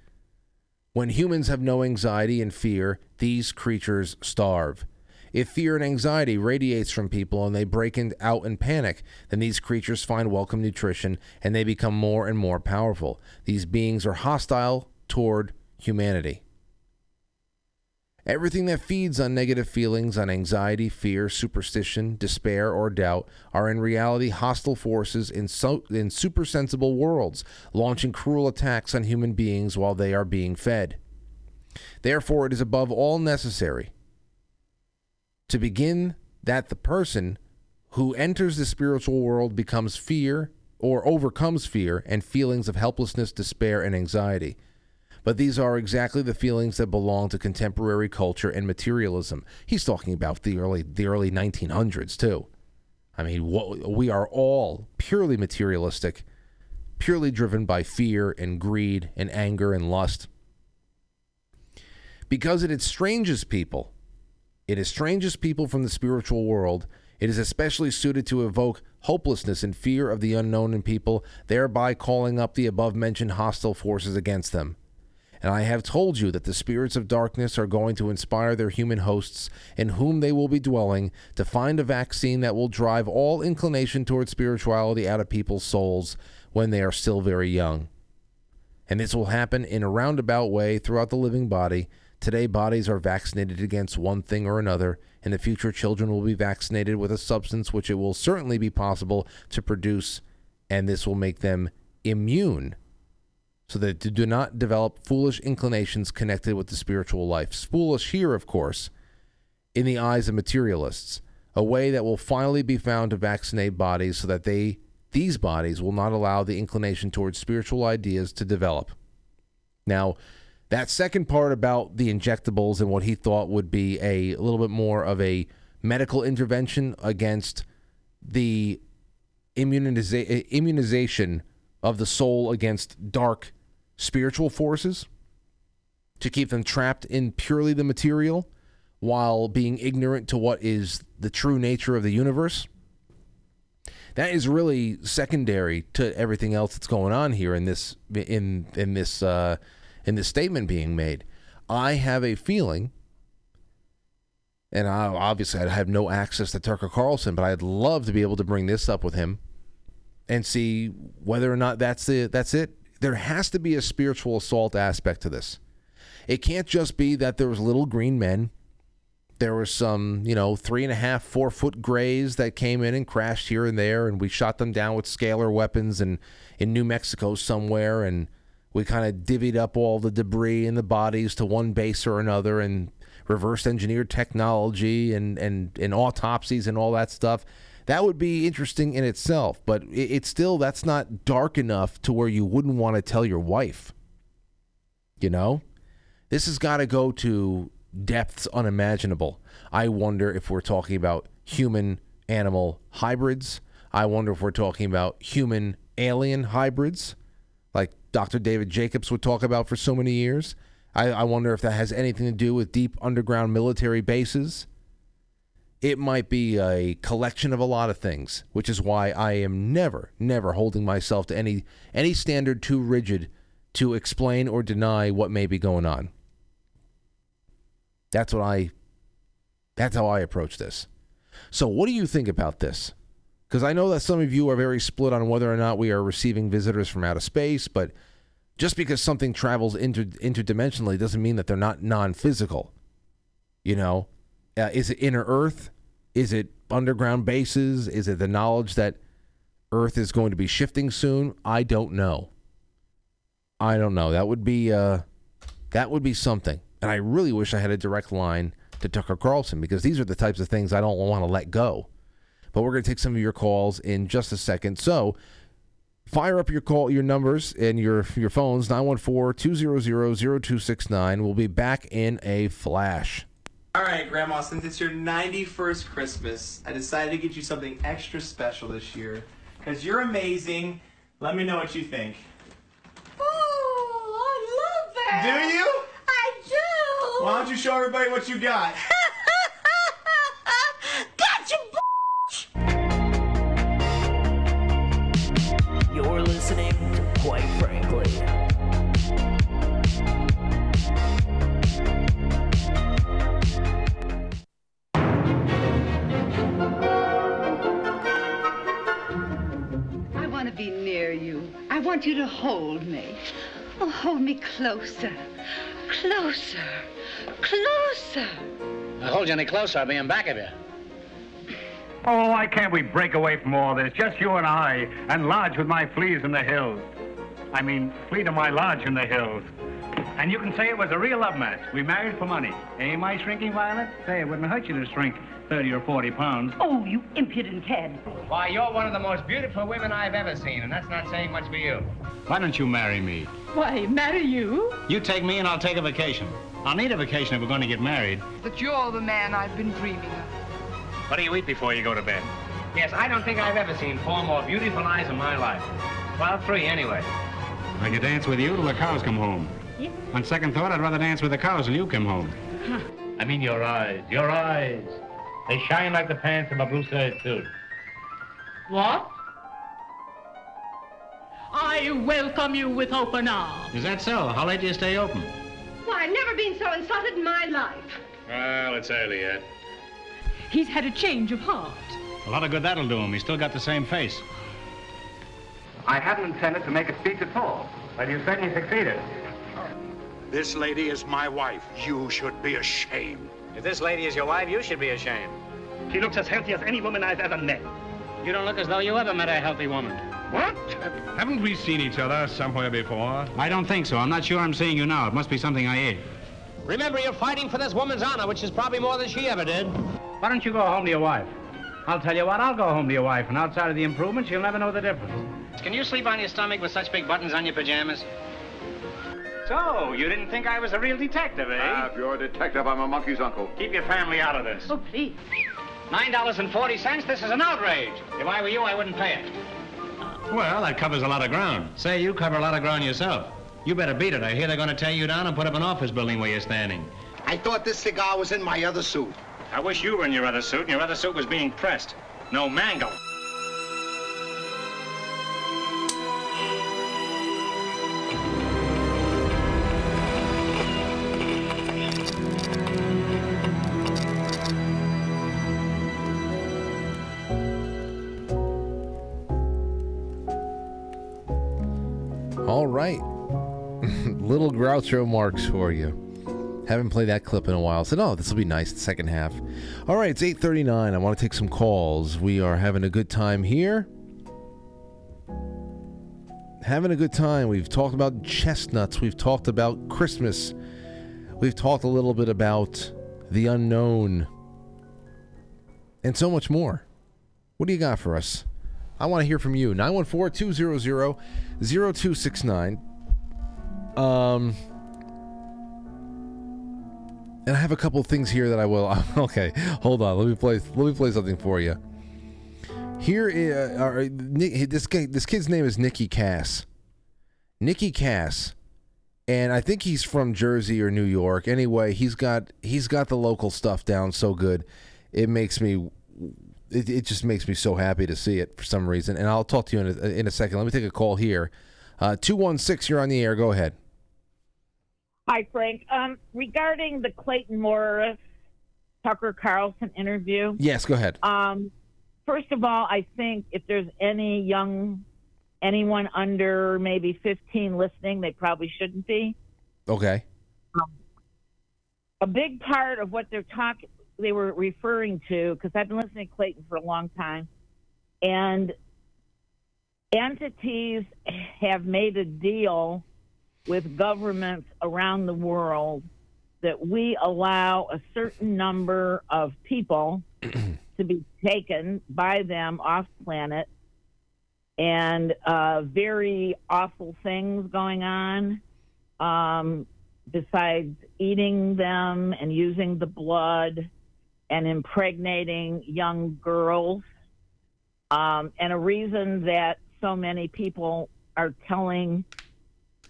When humans have no anxiety and fear, these creatures starve. If fear and anxiety radiates from people and they break in, out in panic, then these creatures find welcome nutrition and they become more and more powerful. These beings are hostile toward humanity. Everything that feeds on negative feelings, on anxiety, fear, superstition, despair, or doubt are in reality hostile forces in, so, in supersensible worlds, launching cruel attacks on human beings while they are being fed. Therefore, it is above all necessary to begin that the person who enters the spiritual world becomes fear or overcomes fear and feelings of helplessness, despair, and anxiety. But these are exactly the feelings that belong to contemporary culture and materialism. He's talking about the early the early 1900s too. I mean, what, we are all purely materialistic, purely driven by fear and greed and anger and lust. Because it estranges people. It estranges people from the spiritual world. It is especially suited to evoke hopelessness and fear of the unknown in people, thereby calling up the above mentioned hostile forces against them. And I have told you that the spirits of darkness are going to inspire their human hosts, in whom they will be dwelling, to find a vaccine that will drive all inclination towards spirituality out of people's souls when they are still very young. And this will happen in a roundabout way throughout the living body. Today, bodies are vaccinated against one thing or another. In the future, children will be vaccinated with a substance which it will certainly be possible to produce, and this will make them immune so that they do not develop foolish inclinations connected with the spiritual life. Foolish here, of course, in the eyes of materialists, a way that will finally be found to vaccinate bodies so that they these bodies will not allow the inclination towards spiritual ideas to develop. Now, that second part about the injectables and what he thought would be a, little bit more of a medical intervention against the immuniza- immunization of the soul against dark spiritual forces to keep them trapped in purely the material while being ignorant to what is the true nature of the universe. That is really secondary to everything else that's going on here in this in in this uh, in this statement being made. I have a feeling, and I, obviously I have no access to Tucker Carlson, but I'd love to be able to bring this up with him and see whether or not that's the that's it. There has to be a spiritual assault aspect to this. It can't just be that there was little green men. There was some, you know, three and a half, four foot grays that came in and crashed here and there, and we shot them down with scalar weapons and in New Mexico somewhere, and we kind of divvied up all the debris and the bodies to one base or another, and reverse engineered technology and and and autopsies and all that stuff. That would be interesting in itself, but it, it's still that's not dark enough to where you wouldn't want to tell your wife. You know, this has got to go to depths unimaginable. I wonder if we're talking about human animal hybrids. I wonder if we're talking about human alien hybrids, like Dr. David Jacobs would talk about for so many years. I, I wonder if that has anything to do with deep underground military bases. It might be a collection of a lot of things, which is why I am never, never holding myself to any any standard too rigid to explain or deny what may be going on. That's what I that's how I approach this. So what do you think about this? Because I know that some of you are very split on whether or not we are receiving visitors from outer space, but just because something travels inter- interdimensionally doesn't mean that they're not non-physical. You know, uh, is it inner Earth? Is it underground bases? Is it the knowledge that Earth is going to be shifting soon? I don't know. I don't know. That would be uh, that would be something. And I really wish I had a direct line to Tucker Carlson because these are the types of things I don't want to let go. But we're going to take some of your calls in just a second. So fire up your call, your numbers and your your phones 914-200-0269. We'll be back in a flash. All right, Grandma, since it's your 91st Christmas, I decided to get you something extra special this year. Because you're amazing. Let me know what you think. Oh, I love that. Do you? I do. Why don't you show everybody what you got? Gotcha, You're listening to Quite Frankly. I want you to hold me. Oh, hold me closer. Closer. Closer. I hold you any closer, I'll be in back of you. Oh, why can't we break away from all this? Just you and I, and lodge with my fleas in the hills. I mean, flee to my lodge in the hills. And you can say it was a real love match. We married for money. Eh, my shrinking, Violet? Say, it wouldn't hurt you to shrink 30 or 40 pounds. Oh, you impudent cad. Why, you're one of the most beautiful women I've ever seen, and that's not saying much for you. Why don't you marry me? Why, marry you? You take me and I'll take a vacation. I'll need a vacation if we're going to get married. But you're the man I've been dreaming of. What do you eat before you go to bed? Yes, I don't think I've ever seen four more beautiful eyes in my life. Well, three anyway. I could dance with you till the cows come home. On second thought, I'd rather dance with the cows till you come home. Huh. I mean your eyes, your eyes. They shine like the pants of a blue serge suit. What? I welcome you with open arms. Is that so? How late do you stay open? Why, I've never been so insulted in my life. Well, it's early yet. He's had a change of heart. A lot of good that'll do him. He's still got the same face. I hadn't intended to make a speech at all, but you certainly succeeded. This lady is my wife. You should be ashamed. If this lady is your wife, you should be ashamed. She looks as healthy as any woman I've ever met. You don't look as though you ever met a healthy woman. What? Haven't we seen each other somewhere before? I don't think so. I'm not sure I'm seeing you now. It must be something I ate. Remember, you're fighting for this woman's honor, which is probably more than she ever did. Why don't you go home to your wife? I'll tell you what, I'll go home to your wife, and outside of the improvements, you'll never know the difference. Can you sleep on your stomach with such big buttons on your pajamas? So, you didn't think I was a real detective, eh? Ah, if you're a detective, I'm a monkey's uncle. Keep your family out of this. Oh, please. Nine dollars and forty cents? This is an outrage. If I were you, I wouldn't pay it. Well, that covers a lot of ground. Say, you cover a lot of ground yourself. You better beat it. I hear they're going to tear you down and put up an office building where you're standing. I thought this cigar was in my other suit. I wish you were in your other suit and your other suit was being pressed. No mangle. Little Groucho Marx for you. Haven't played that clip in a while. so no, this will be nice, the second half. All right, it's 8.39. I want to take some calls. We are having a good time here. Having a good time. We've talked about chestnuts. We've talked about Christmas. We've talked a little bit about the unknown. And so much more. What do you got for us? I want to hear from you. 914-200-0269. Um and I have a couple things here that I will Okay, hold on. Let me play let me play something for you. Here uh, are, this guy this kid's name is Nikki Cass. Nikki Cass. And I think he's from Jersey or New York. Anyway, he's got he's got the local stuff down so good. It makes me it, it just makes me so happy to see it for some reason. And I'll talk to you in a, in a second. Let me take a call here. Uh, 216, you're on the air. Go ahead. Hi, Frank. Um, regarding the Clayton Morris Tucker Carlson interview. Yes, go ahead. Um, first of all, I think if there's any young, anyone under maybe 15 listening, they probably shouldn't be. Okay. A big part of what they're talking, they were referring to, because I've been listening to Clayton for a long time, and entities have made a deal with governments around the world that we allow a certain number of people to be taken by them off planet and uh, very awful things going on um, besides eating them and using the blood and impregnating young girls. Um, and a reason that so many people are telling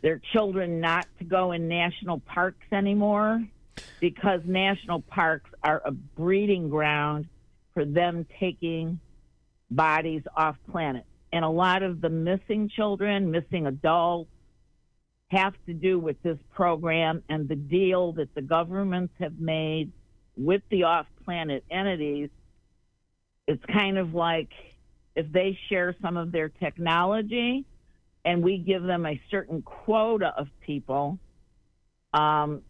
their children not to go in national parks anymore because national parks are a breeding ground for them taking bodies off planet. And a lot of the missing children, missing adults, have to do with this program and the deal that the governments have made with the off planet entities. It's kind of like if they share some of their technology and we give them a certain quota of people, um,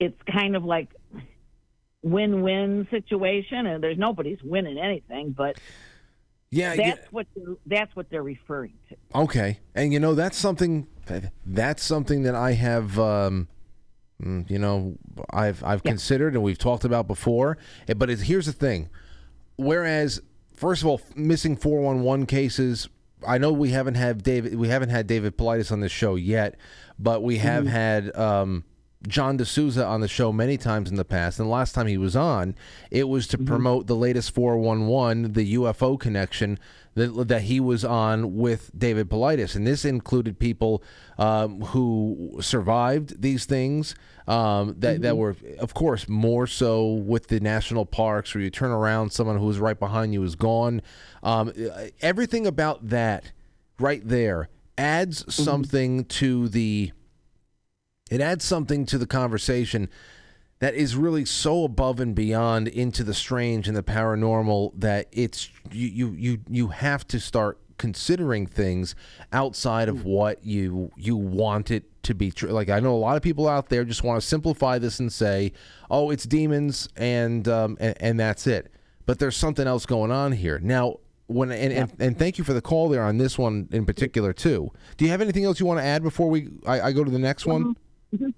it's kind of like win-win situation, and there's nobody's winning anything, but yeah, that's what they're, that's what they're referring to. Okay, and you know that's something that's something that I have, um, mm, you know, I've I've yeah. considered and we've talked about before. Eh, but here's the thing: whereas, first of all, missing four one one cases I know we haven't had David we haven't had David Paulides on this show yet, but we have mm-hmm. had um, John D'Souza on the show many times in the past. And the last time he was on, it was to mm-hmm. promote the latest 411, the UFO connection that, that he was on with David Paulides. And this included people um, who survived these things um, that, mm-hmm. that were, of course, more so with the national parks where you turn around, someone who was right behind you is gone. Um, everything about that right there adds something to the it adds something to the conversation that is really so above and beyond into the strange and the paranormal that it's you you you, you have to start considering things outside of what you you want it to be true like i know a lot of people out there just want to simplify this and say oh it's demons and um and, and that's it. But there's something else going on here. Now when and, and, and thank you for the call there on this one in particular too do you have anything else you want to add before we i, I go to the next one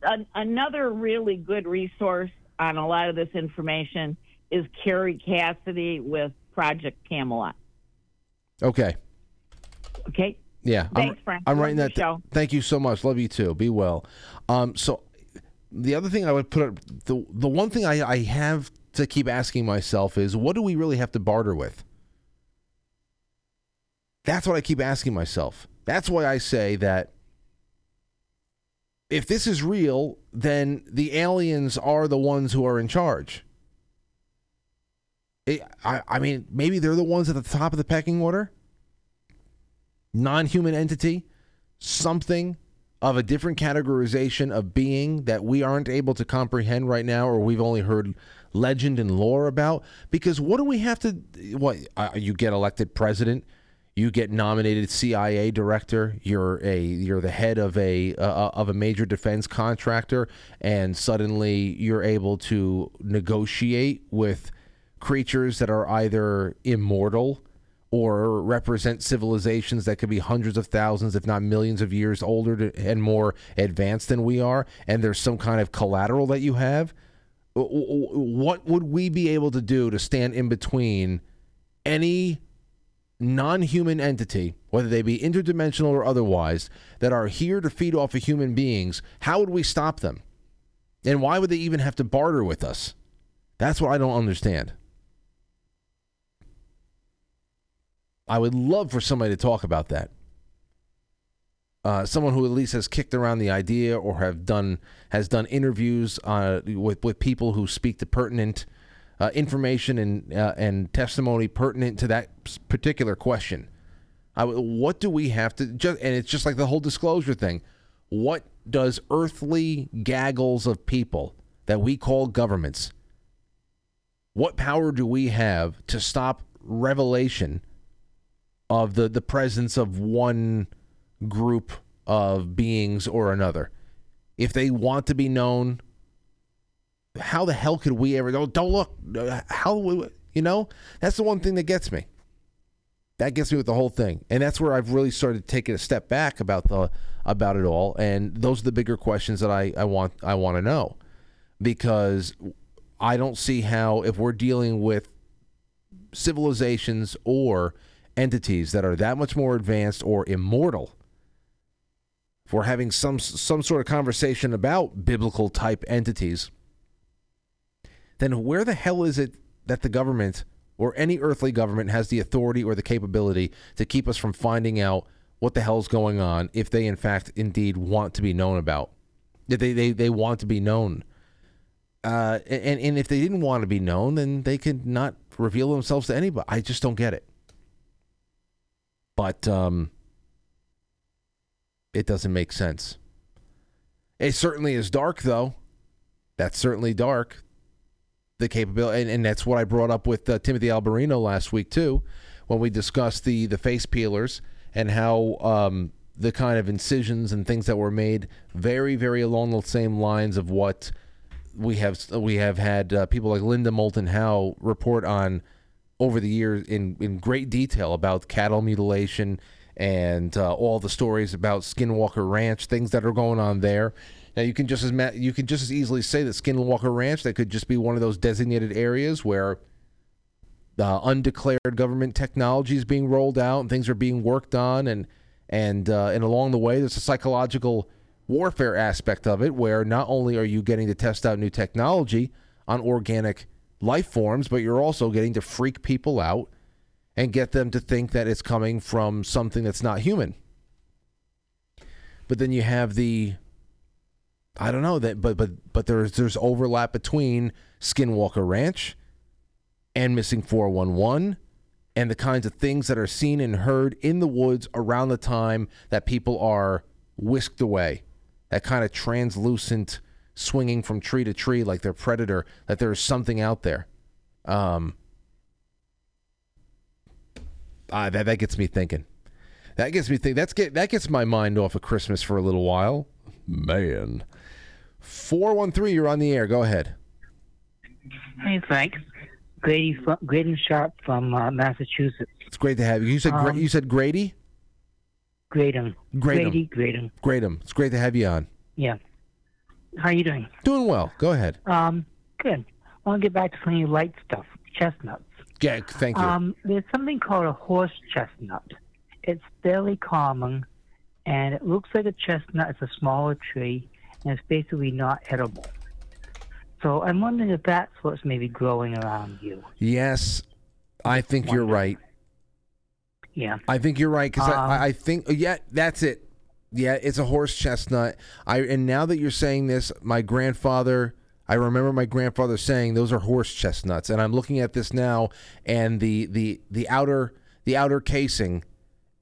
an, another really good resource on a lot of this information is Kerry Cassidy with Project Camelot. okay Okay. Yeah, Thanks, I'm, Frank. I'm writing that. show. Thank you so much. Love you too. Be well. Um, so the other thing I would put up the the one thing I, I have to keep asking myself is what do we really have to barter with? That's what I keep asking myself. That's why I say that if this is real, then the aliens are the ones who are in charge. It, I, I mean, maybe they're the ones at the top of the pecking order non human entity, something of a different categorization of being that we aren't able to comprehend right now, or we've only heard legend and lore about. Because what do we have to? What uh, you get elected president, you get nominated CIA director, you're a you're the head of a uh, of a major defense contractor, and suddenly you're able to negotiate with creatures that are either immortal or represent civilizations that could be hundreds of thousands, if not millions of years older to, and more advanced than we are, and there's some kind of collateral that you have, what would we be able to do to stand in between any non human entity, whether they be interdimensional or otherwise, that are here to feed off of human beings? How would we stop them? And why would they even have to barter with us? That's what I don't understand. I would love for somebody to talk about that. Uh, someone who at least has kicked around the idea or have done has done interviews uh, with with people who speak to pertinent uh, information and uh, and testimony pertinent to that particular question. I what do we have to just and it's just like the whole disclosure thing. What does earthly gaggles of people that we call governments? What power do we have to stop revelation? of the, the presence of one group of beings or another. If they want to be known, how the hell could we ever go? Don't look. How you know? That's the one thing that gets me. That gets me with the whole thing, and that's where I've really started taking a step back about the about it all. And those are the bigger questions that I, I want I want to know, because I don't see how if we're dealing with civilizations or entities that are that much more advanced or immortal if we're having some some sort of conversation about biblical type entities then where the hell is it that the government or any earthly government has the authority or the capability to keep us from finding out what the hell's going on if they in fact indeed want to be known about if they they, they want to be known uh, and and if they didn't want to be known, then they could not reveal themselves to anybody. I just don't get it. But um, it doesn't make sense. It certainly is dark, though. That's certainly dark. The capability, and, and that's what I brought up with uh, Timothy Alberino last week too, when we discussed the the face peelers and how um, the kind of incisions and things that were made very, very along the same lines of what we have we have had uh, people like Linda Moulton Howe report on over the years in in great detail about cattle mutilation and uh, all the stories about Skinwalker Ranch, things that are going on there. Now you can just as ma- you can just as easily say that Skinwalker Ranch that could just be one of those designated areas where uh, undeclared government technology is being rolled out and things are being worked on and and uh, and along the way there's a psychological warfare aspect of it where not only are you getting to test out new technology on organic life forms but you're also getting to freak people out and get them to think that it's coming from something that's not human. But then you have the I don't know that but but but there's there's overlap between Skinwalker Ranch and missing 411 and the kinds of things that are seen and heard in the woods around the time that people are whisked away. That kind of translucent swinging from tree to tree like they're predator, that there's something out there. Um, ah, that, that gets me thinking. That gets me think. That's get that gets my mind off of Christmas for a little while. Man, four one three. You're on the air. Go ahead. Hey, Frank. Grady, Grady Sharp from uh, Massachusetts. It's great to have you. You said Um, you said Grady. Graydon. Graydon. Grady, Graydon. Graydon. It's great to have you on. Yeah. How are you doing? Doing well. Go ahead. Um, good. I want to get back to some of your light stuff. Chestnuts. Yeah. Thank you. Um, there's something called a horse chestnut. It's fairly common, and it looks like a chestnut. It's a smaller tree, and it's basically not edible. So I'm wondering if that's what's maybe growing around you. yes, I think you're right. Yeah. I think you're right because Um, I, I think yeah, that's it. Yeah, it's a horse chestnut. I and now that you're saying this, my grandfather. I remember my grandfather saying those are horse chestnuts, and I'm looking at this now, and the the the outer the outer casing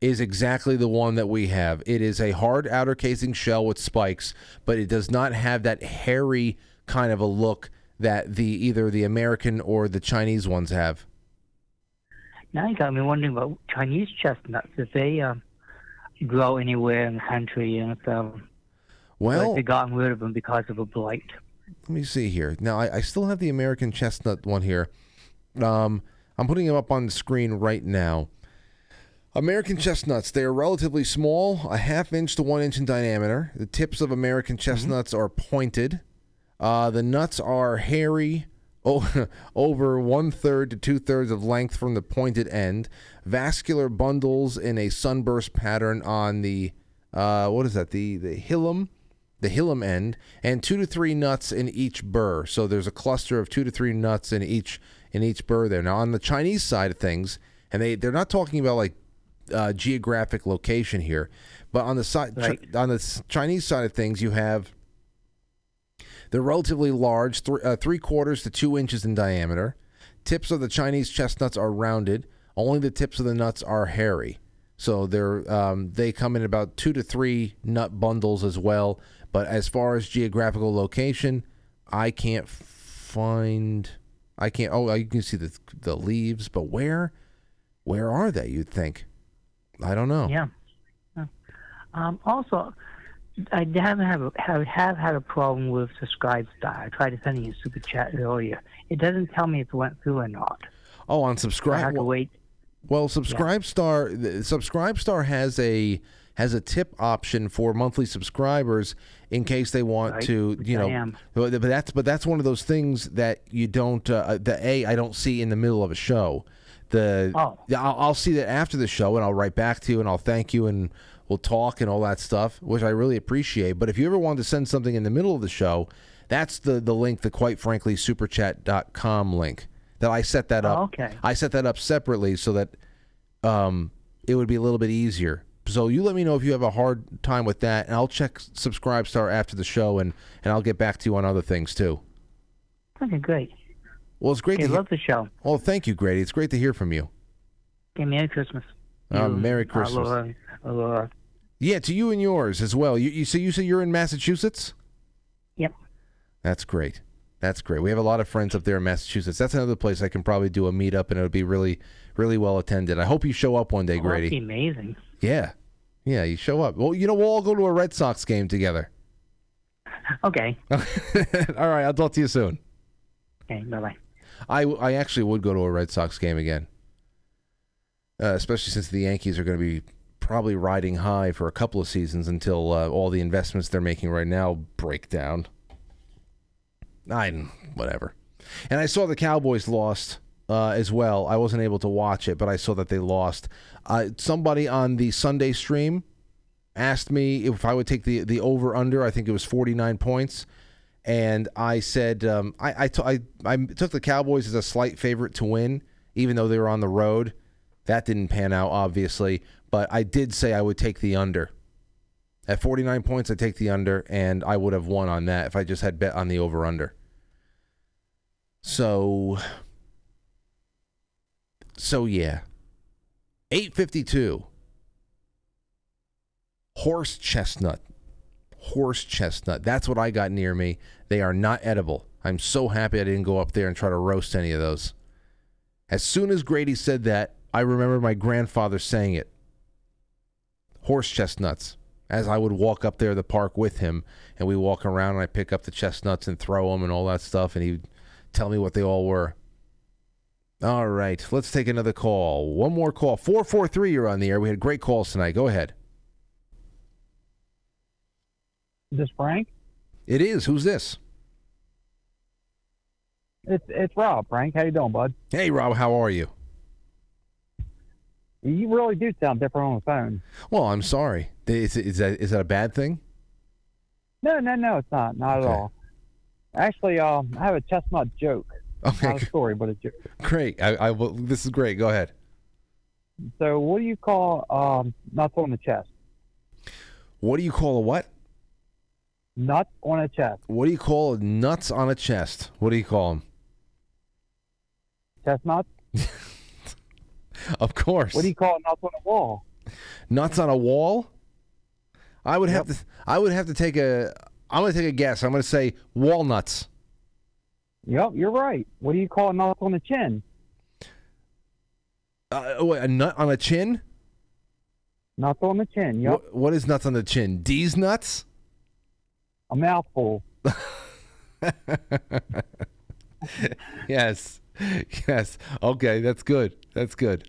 is exactly the one that we have. It is a hard outer casing shell with spikes, but it does not have that hairy kind of a look that the either the American or the Chinese ones have. Now you got me wondering about Chinese chestnuts. If they um, grow anywhere in the country, and if um, Well, like they gotten rid of them because of a blight. Let me see here. Now I, I still have the American chestnut one here. Um, I'm putting them up on the screen right now. American chestnuts, they are relatively small, a half inch to one inch in diameter. The tips of American chestnuts are pointed. Uh, the nuts are hairy, o- over one third to two thirds of length from the pointed end. Vascular bundles in a sunburst pattern on the uh, what is that? The the hilum, the hilum end, and two to three nuts in each burr. So there's a cluster of two to three nuts in each in each burr there. Now on the Chinese side of things, and they they're not talking about like uh, geographic location here, but on the side Right. on the Chinese side of things, you have they're relatively large, th- uh, three quarters to two inches in diameter. Tips of the Chinese chestnuts are rounded. Only the tips of the nuts are hairy. So they're um, they come in about two to three nut bundles as well. But as far as geographical location, I can't find. I can't. Oh, you can see the the leaves, but where? Where are they? You'd think. I don't know. Yeah. Yeah. Um, also, I haven't have, a, have have had a problem with Subscribe Star. I tried sending you a super chat earlier. It doesn't tell me if it went through or not. Oh, on I subscribe. have to wait. Well, Subscribe Star, Subscribe Star has a has a tip option for monthly subscribers in case they want Right, to, you know. But but that's but that's one of those things that you don't. Uh, the a I don't see in the middle of a show. The Oh. I'll, I'll see that after the show, and I'll write back to you, and I'll thank you, and we'll talk and all that stuff, which I really appreciate. But if you ever wanted to send something in the middle of the show, that's the the link, the quite frankly superchat.com link that I set that up. Oh, okay. I set that up separately so that um, it would be a little bit easier. So you let me know if you have a hard time with that, and I'll check Subscribe Star after the show, and and I'll get back to you on other things too. Okay, great. Well, it's great Okay, to love the show. Well, thank you, Grady. It's great to hear from you. Okay, Merry Christmas. Uh, You, Merry uh, Christmas. Laura, uh, Laura. Yeah, to you and yours as well. You you so you say you're in Massachusetts? Yep. That's great. That's great. We have a lot of friends up there in Massachusetts. That's another place I can probably do a meetup, and it would be really really well attended. I hope you show up one day, Oh, that'd Grady. be amazing. Yeah. Yeah, you show up. Well, you know, we'll all go to a Red Sox game together. Okay. all right, I'll talk to you soon. Okay, bye bye. I, I actually would go to a Red Sox game again, uh, especially since the Yankees are going to be probably riding high for a couple of seasons until uh, all the investments they're making right now break down. I whatever. And I saw the Cowboys lost uh, as well. I wasn't able to watch it, but I saw that they lost. Uh, somebody on the Sunday stream asked me if I would take the the over under. I think it was 49 points. And I said um, I, I, t- I I took the Cowboys as a slight favorite to win, even though they were on the road. That didn't pan out, obviously, but I did say I would take the under. At 49 points, I take the under, and I would have won on that if I just had bet on the over under. So, so yeah, 852. Horse chestnut. Horse chestnut. That's what I got near me. They are not edible. I'm so happy I didn't go up there and try to roast any of those. As soon as Grady said that, I remember my grandfather saying it. Horse chestnuts. As I would walk up there the park with him, and we walk around, and I pick up the chestnuts and throw them and all that stuff, and he'd tell me what they all were. All right, let's take another call. One more call. 443, you're on the air. We had great calls tonight. Go ahead. Is this Frank? It is. Who's this? It's it's Rob. Frank, how you doing, bud? Hey, Rob, how are you? You really do sound different on the phone. Well, I'm sorry. Is, is that is that a bad thing? No, no, no, it's not. Not at all. Actually, um, I have a chestnut joke. Okay. Not a story, but a joke. Great. I, I will. This is great. Go ahead. So, what do you call um, nuts on the chest? What do you call a what? Nuts on a chest. What do you call nuts on a chest? What do you call them? Chestnuts. Of course. What do you call nuts on a wall? nuts on a wall? I would have to. I would have to take a. I'm going to take a guess. I'm going to say walnuts. Yep, you're right. What do you call a nuts on the chin? Uh, wait, a nut on a chin? Nuts on the chin. Yep. What, what is nuts on the chin? D's nuts? A mouthful. yes. Yes. Okay, that's good. That's good.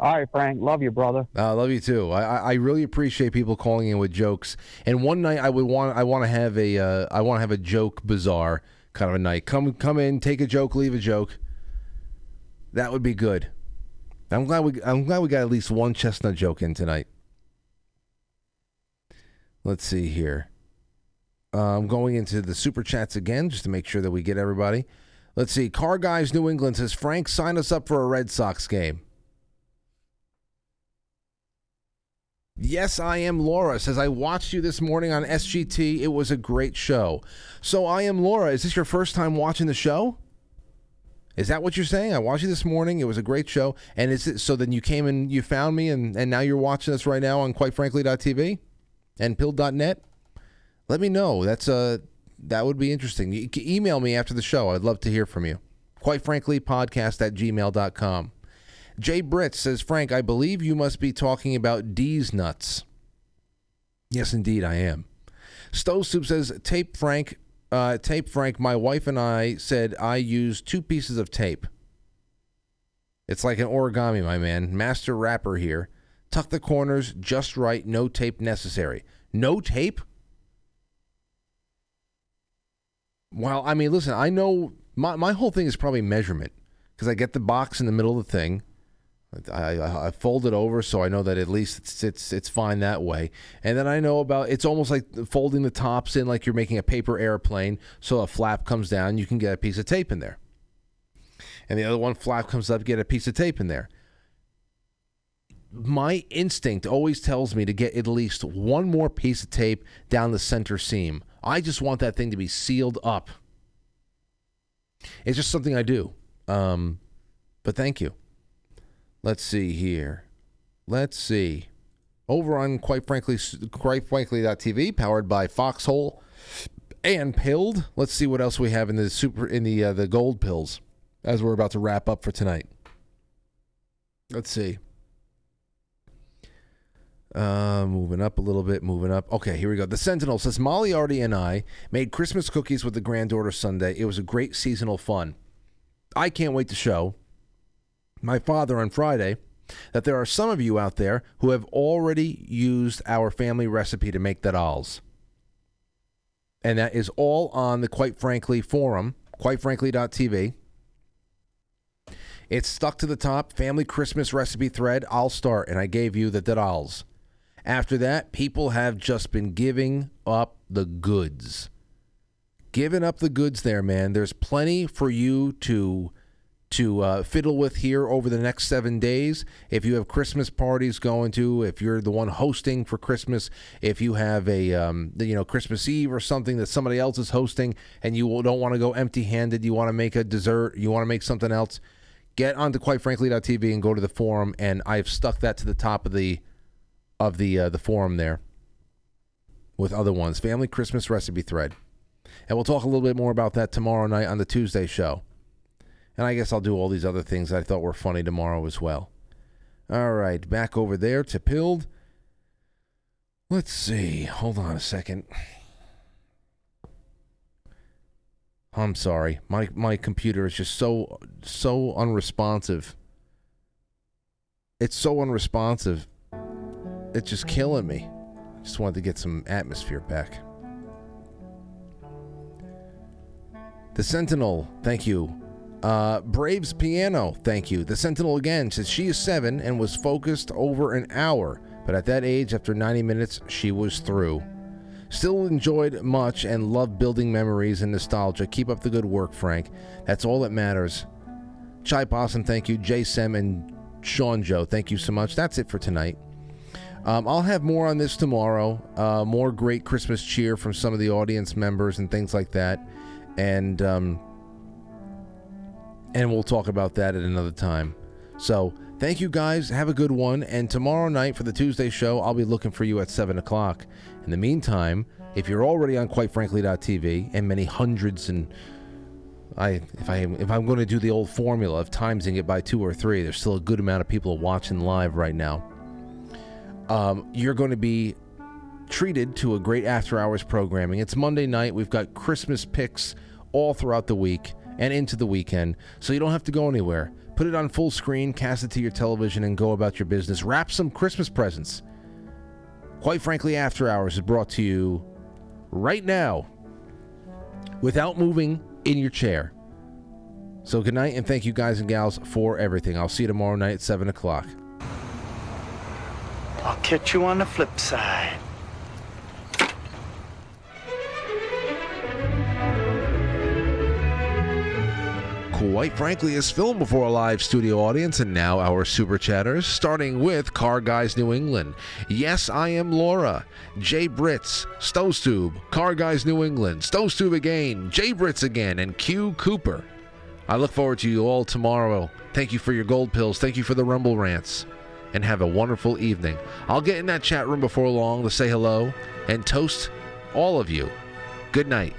All right, Frank. Love you, brother. I love you too. I, I I really appreciate people calling in with jokes. And one night I would want I want to have a uh, I want to have a joke bazaar kind of a night. Come come in, take a joke, leave a joke. That would be good. I'm glad we I'm glad we got at least one chestnut joke in tonight. Let's see here. Uh, I'm going into the super chats again just to make sure that we get everybody. Let's see. Car Guys New England says Frank sign us up for a Red Sox game. Yes, I am Laura. Says I watched you this morning on SGT. It was a great show. So I am Laura. Is this your first time watching the show? Is that what you're saying? I watched you this morning. It was a great show. And is it so then you came and you found me and, and now you're watching us right now on quite quitefrankly.tv and pilled.net? Let me know. That's uh that would be interesting. You can email me after the show. I'd love to hear from you. Quite frankly, podcast at gmail.com. Jay Britt says, Frank, I believe you must be talking about D's nuts. Yes, indeed, I am. Stove Soup says, Tape Frank, uh, Tape Frank, my wife and I said I used two pieces of tape. It's like an origami, my man. Master wrapper here. Tuck the corners just right, no tape necessary. No tape? Well, I mean, listen, I know my, my whole thing is probably measurement because I get the box in the middle of the thing. I, I, I fold it over so I know that at least it's, it's it's fine that way. And then I know about it's almost like folding the tops in like you're making a paper airplane so a flap comes down, you can get a piece of tape in there. And the other one flap comes up, get a piece of tape in there. My instinct always tells me to get at least one more piece of tape down the center seam. I just want that thing to be sealed up. It's just something I do. Um, but thank you. Let's see here. Let's see. Over on quite frankly, quite frankly.tv, powered by Foxhole and Pilled. Let's see what else we have in the super in the uh, the gold pills as we're about to wrap up for tonight. Let's see. Uh, moving up a little bit, moving up. Okay, here we go. The Sentinel says Molly Artie and I made Christmas cookies with the granddaughter Sunday. It was a great seasonal fun. I can't wait to show my father on Friday that there are some of you out there who have already used our family recipe to make the dolls. And that is all on the Quite Frankly forum, quitefrankly.tv. It's stuck to the top, family Christmas recipe thread. I'll start, and I gave you the dolls. After that, people have just been giving up the goods. Giving up the goods there, man. There's plenty for you to to uh, fiddle with here over the next seven days. If you have Christmas parties going to, if you're the one hosting for Christmas, if you have a um, you know Christmas Eve or something that somebody else is hosting, and you don't want to go empty-handed, you want to make a dessert, you want to make something else. get onto quite quitefrankly.tv and go to the forum, and I've stuck that to the top of the of the uh, the forum there with other ones. Family Christmas recipe thread, and we'll talk a little bit more about that tomorrow night on the Tuesday show. And I guess I'll do all these other things I thought were funny tomorrow as well. All right, back over there to Pilled. Let's see. Hold on a second. I'm sorry. My my computer is just so so unresponsive. It's so unresponsive. It's just killing me. I just wanted to get some atmosphere back. The Sentinel, thank you. Uh, Braves Piano, thank you. The Sentinel again says she is seven and was focused over an hour, but at that age, after 90 minutes, she was through. Still enjoyed much and love building memories and nostalgia. Keep up the good work, Frank. That's all that matters. Chai Possum, thank you. Jay Sem and Sean Joe, thank you so much. That's it for tonight. Um, I'll have more on this tomorrow. Uh, more great Christmas cheer from some of the audience members and things like that, and um, and we'll talk about that at another time. So thank you guys. Have a good one. And tomorrow night for the Tuesday show, I'll be looking for you at seven o'clock. In the meantime, if you're already on QuiteFrankly.tv and many hundreds and I if I if I'm going to do the old formula of timesing it by two or three, there's still a good amount of people watching live right now. Um, you're going to be treated to a great after hours programming. It's Monday night. We've got Christmas picks all throughout the week and into the weekend, so you don't have to go anywhere. Put it on full screen, cast it to your television, and go about your business. Wrap some Christmas presents. Quite frankly, After Hours is brought to you right now without moving in your chair. So, good night, and thank you, guys and gals, for everything. I'll see you tomorrow night at 7 o'clock. I'll catch you on the flip side. Quite frankly, is filmed before a live studio audience, and now our super chatters, starting with Car Guys New England. Yes, I am Laura. Jay Brits, Stowstube, Car Guys New England, Stowstube again, Jay Brits again, and Q Cooper. I look forward to you all tomorrow. Thank you for your gold pills. Thank you for the Rumble rants and have a wonderful evening. I'll get in that chat room before long to say hello and toast all of you. Good night.